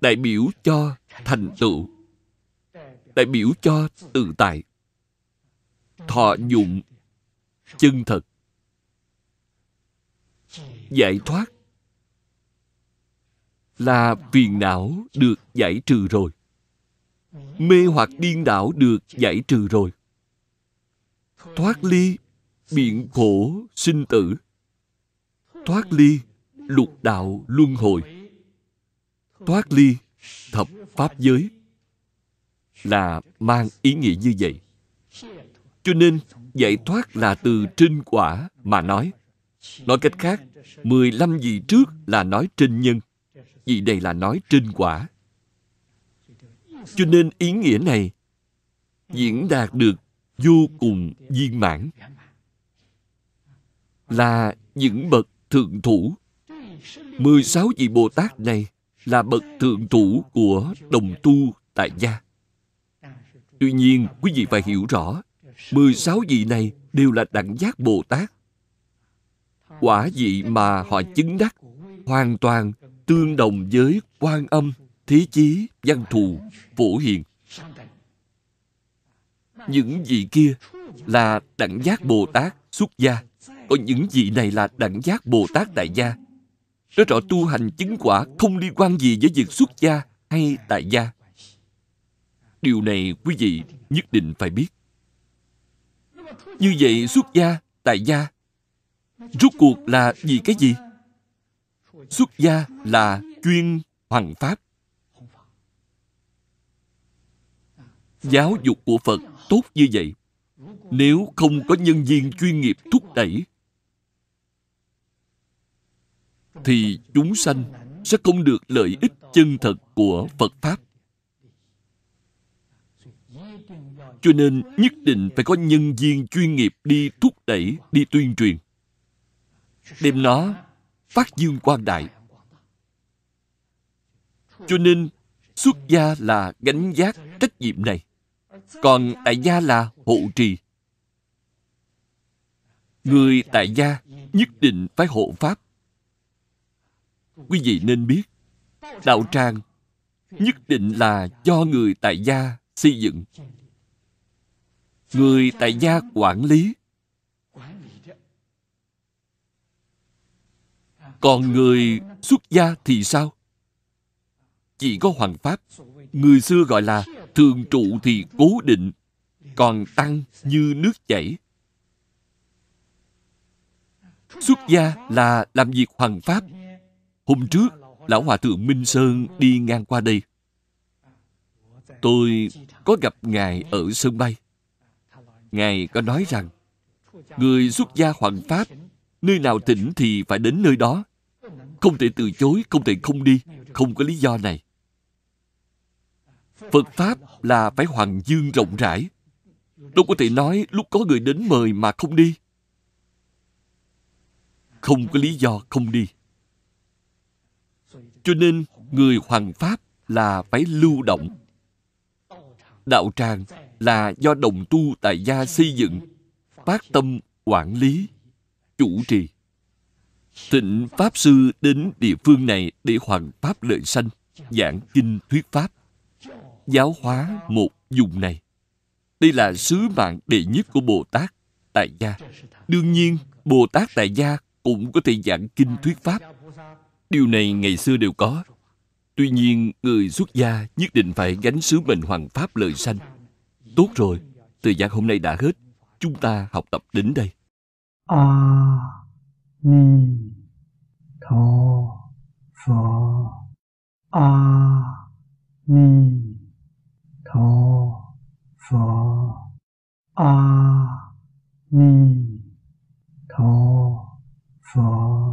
Đại biểu cho thành tựu. Đại biểu cho tự tại. Thọ dụng chân thật. Giải thoát. Là phiền não được giải trừ rồi. Mê hoặc điên đảo được giải trừ rồi thoát ly, biện khổ sinh tử. Thoát ly, lục đạo luân hồi. Thoát ly, thập pháp giới. Là mang ý nghĩa như vậy. Cho nên, giải thoát là từ trinh quả mà nói. Nói cách khác 15 vị trước là nói trinh nhân. Vị này là nói trinh quả. Cho nên ý nghĩa này diễn đạt được vô cùng viên mãn là những bậc thượng thủ 16 vị Bồ Tát này là bậc thượng thủ của đồng tu tại gia. Tuy nhiên, quý vị phải hiểu rõ, 16 vị này đều là đẳng giác Bồ Tát. Quả vị mà họ chứng đắc hoàn toàn tương đồng với quan âm, thế chí, văn thù, phổ hiền. Những vị kia là đẳng giác Bồ Tát xuất gia, Còn những vị này là đẳng giác Bồ Tát Tại Gia. Nói rõ tu hành chứng quả không liên quan gì với việc xuất gia hay tại gia. Điều này quý vị nhất định phải biết. Như vậy xuất gia, tại gia, rốt cuộc là vì cái gì? Xuất gia là chuyên hoằng pháp. Giáo dục của Phật tốt như vậy. Nếu không có nhân viên chuyên nghiệp thúc đẩy, thì chúng sanh sẽ không được lợi ích chân thật của Phật Pháp. Cho nên nhất định phải có nhân viên chuyên nghiệp đi thúc đẩy, đi tuyên truyền. Đem nó phát dương quang đại. Cho nên xuất gia là gánh giác trách nhiệm này. Còn tại gia là hộ trì. Người tại gia nhất định phải hộ pháp. Quý vị nên biết, đạo tràng nhất định là do người tại gia xây dựng. Người tại gia quản lý. Còn người xuất gia thì sao? Chỉ có hoàng pháp. Người xưa gọi là thường trụ thì cố định, còn tăng như nước chảy. Xuất gia là làm việc hoàng pháp. Hôm trước, Lão Hòa Thượng Minh Sơn đi ngang qua đây. Tôi có gặp Ngài ở sân bay. Ngài có nói rằng, người xuất gia hoàng pháp, nơi nào tỉnh thì phải đến nơi đó. Không thể từ chối, không thể không đi, không có lý do này. Phật Pháp là phải hoàng dương rộng rãi. Đâu có thể nói lúc có người đến mời mà không đi. Không có lý do không đi. Cho nên, người hoàng Pháp là phải lưu động. Đạo tràng là do đồng tu tại gia xây dựng, phát tâm quản lý, chủ trì. Thịnh Pháp Sư đến địa phương này để hoàn Pháp lợi sanh, giảng kinh thuyết Pháp, giáo hóa một vùng này. Đây là sứ mạng đệ nhất của Bồ Tát tại gia. Đương nhiên, Bồ Tát tại gia cũng có thể giảng kinh thuyết Pháp. Điều này ngày xưa đều có. Tuy nhiên, người xuất gia nhất định phải gánh sứ mệnh hoàng pháp lời sanh. Tốt rồi, thời gian hôm nay đã hết. Chúng ta học tập đến đây. A Ni Tho Phật A Ni Tho Phở A Ni. Tho Phở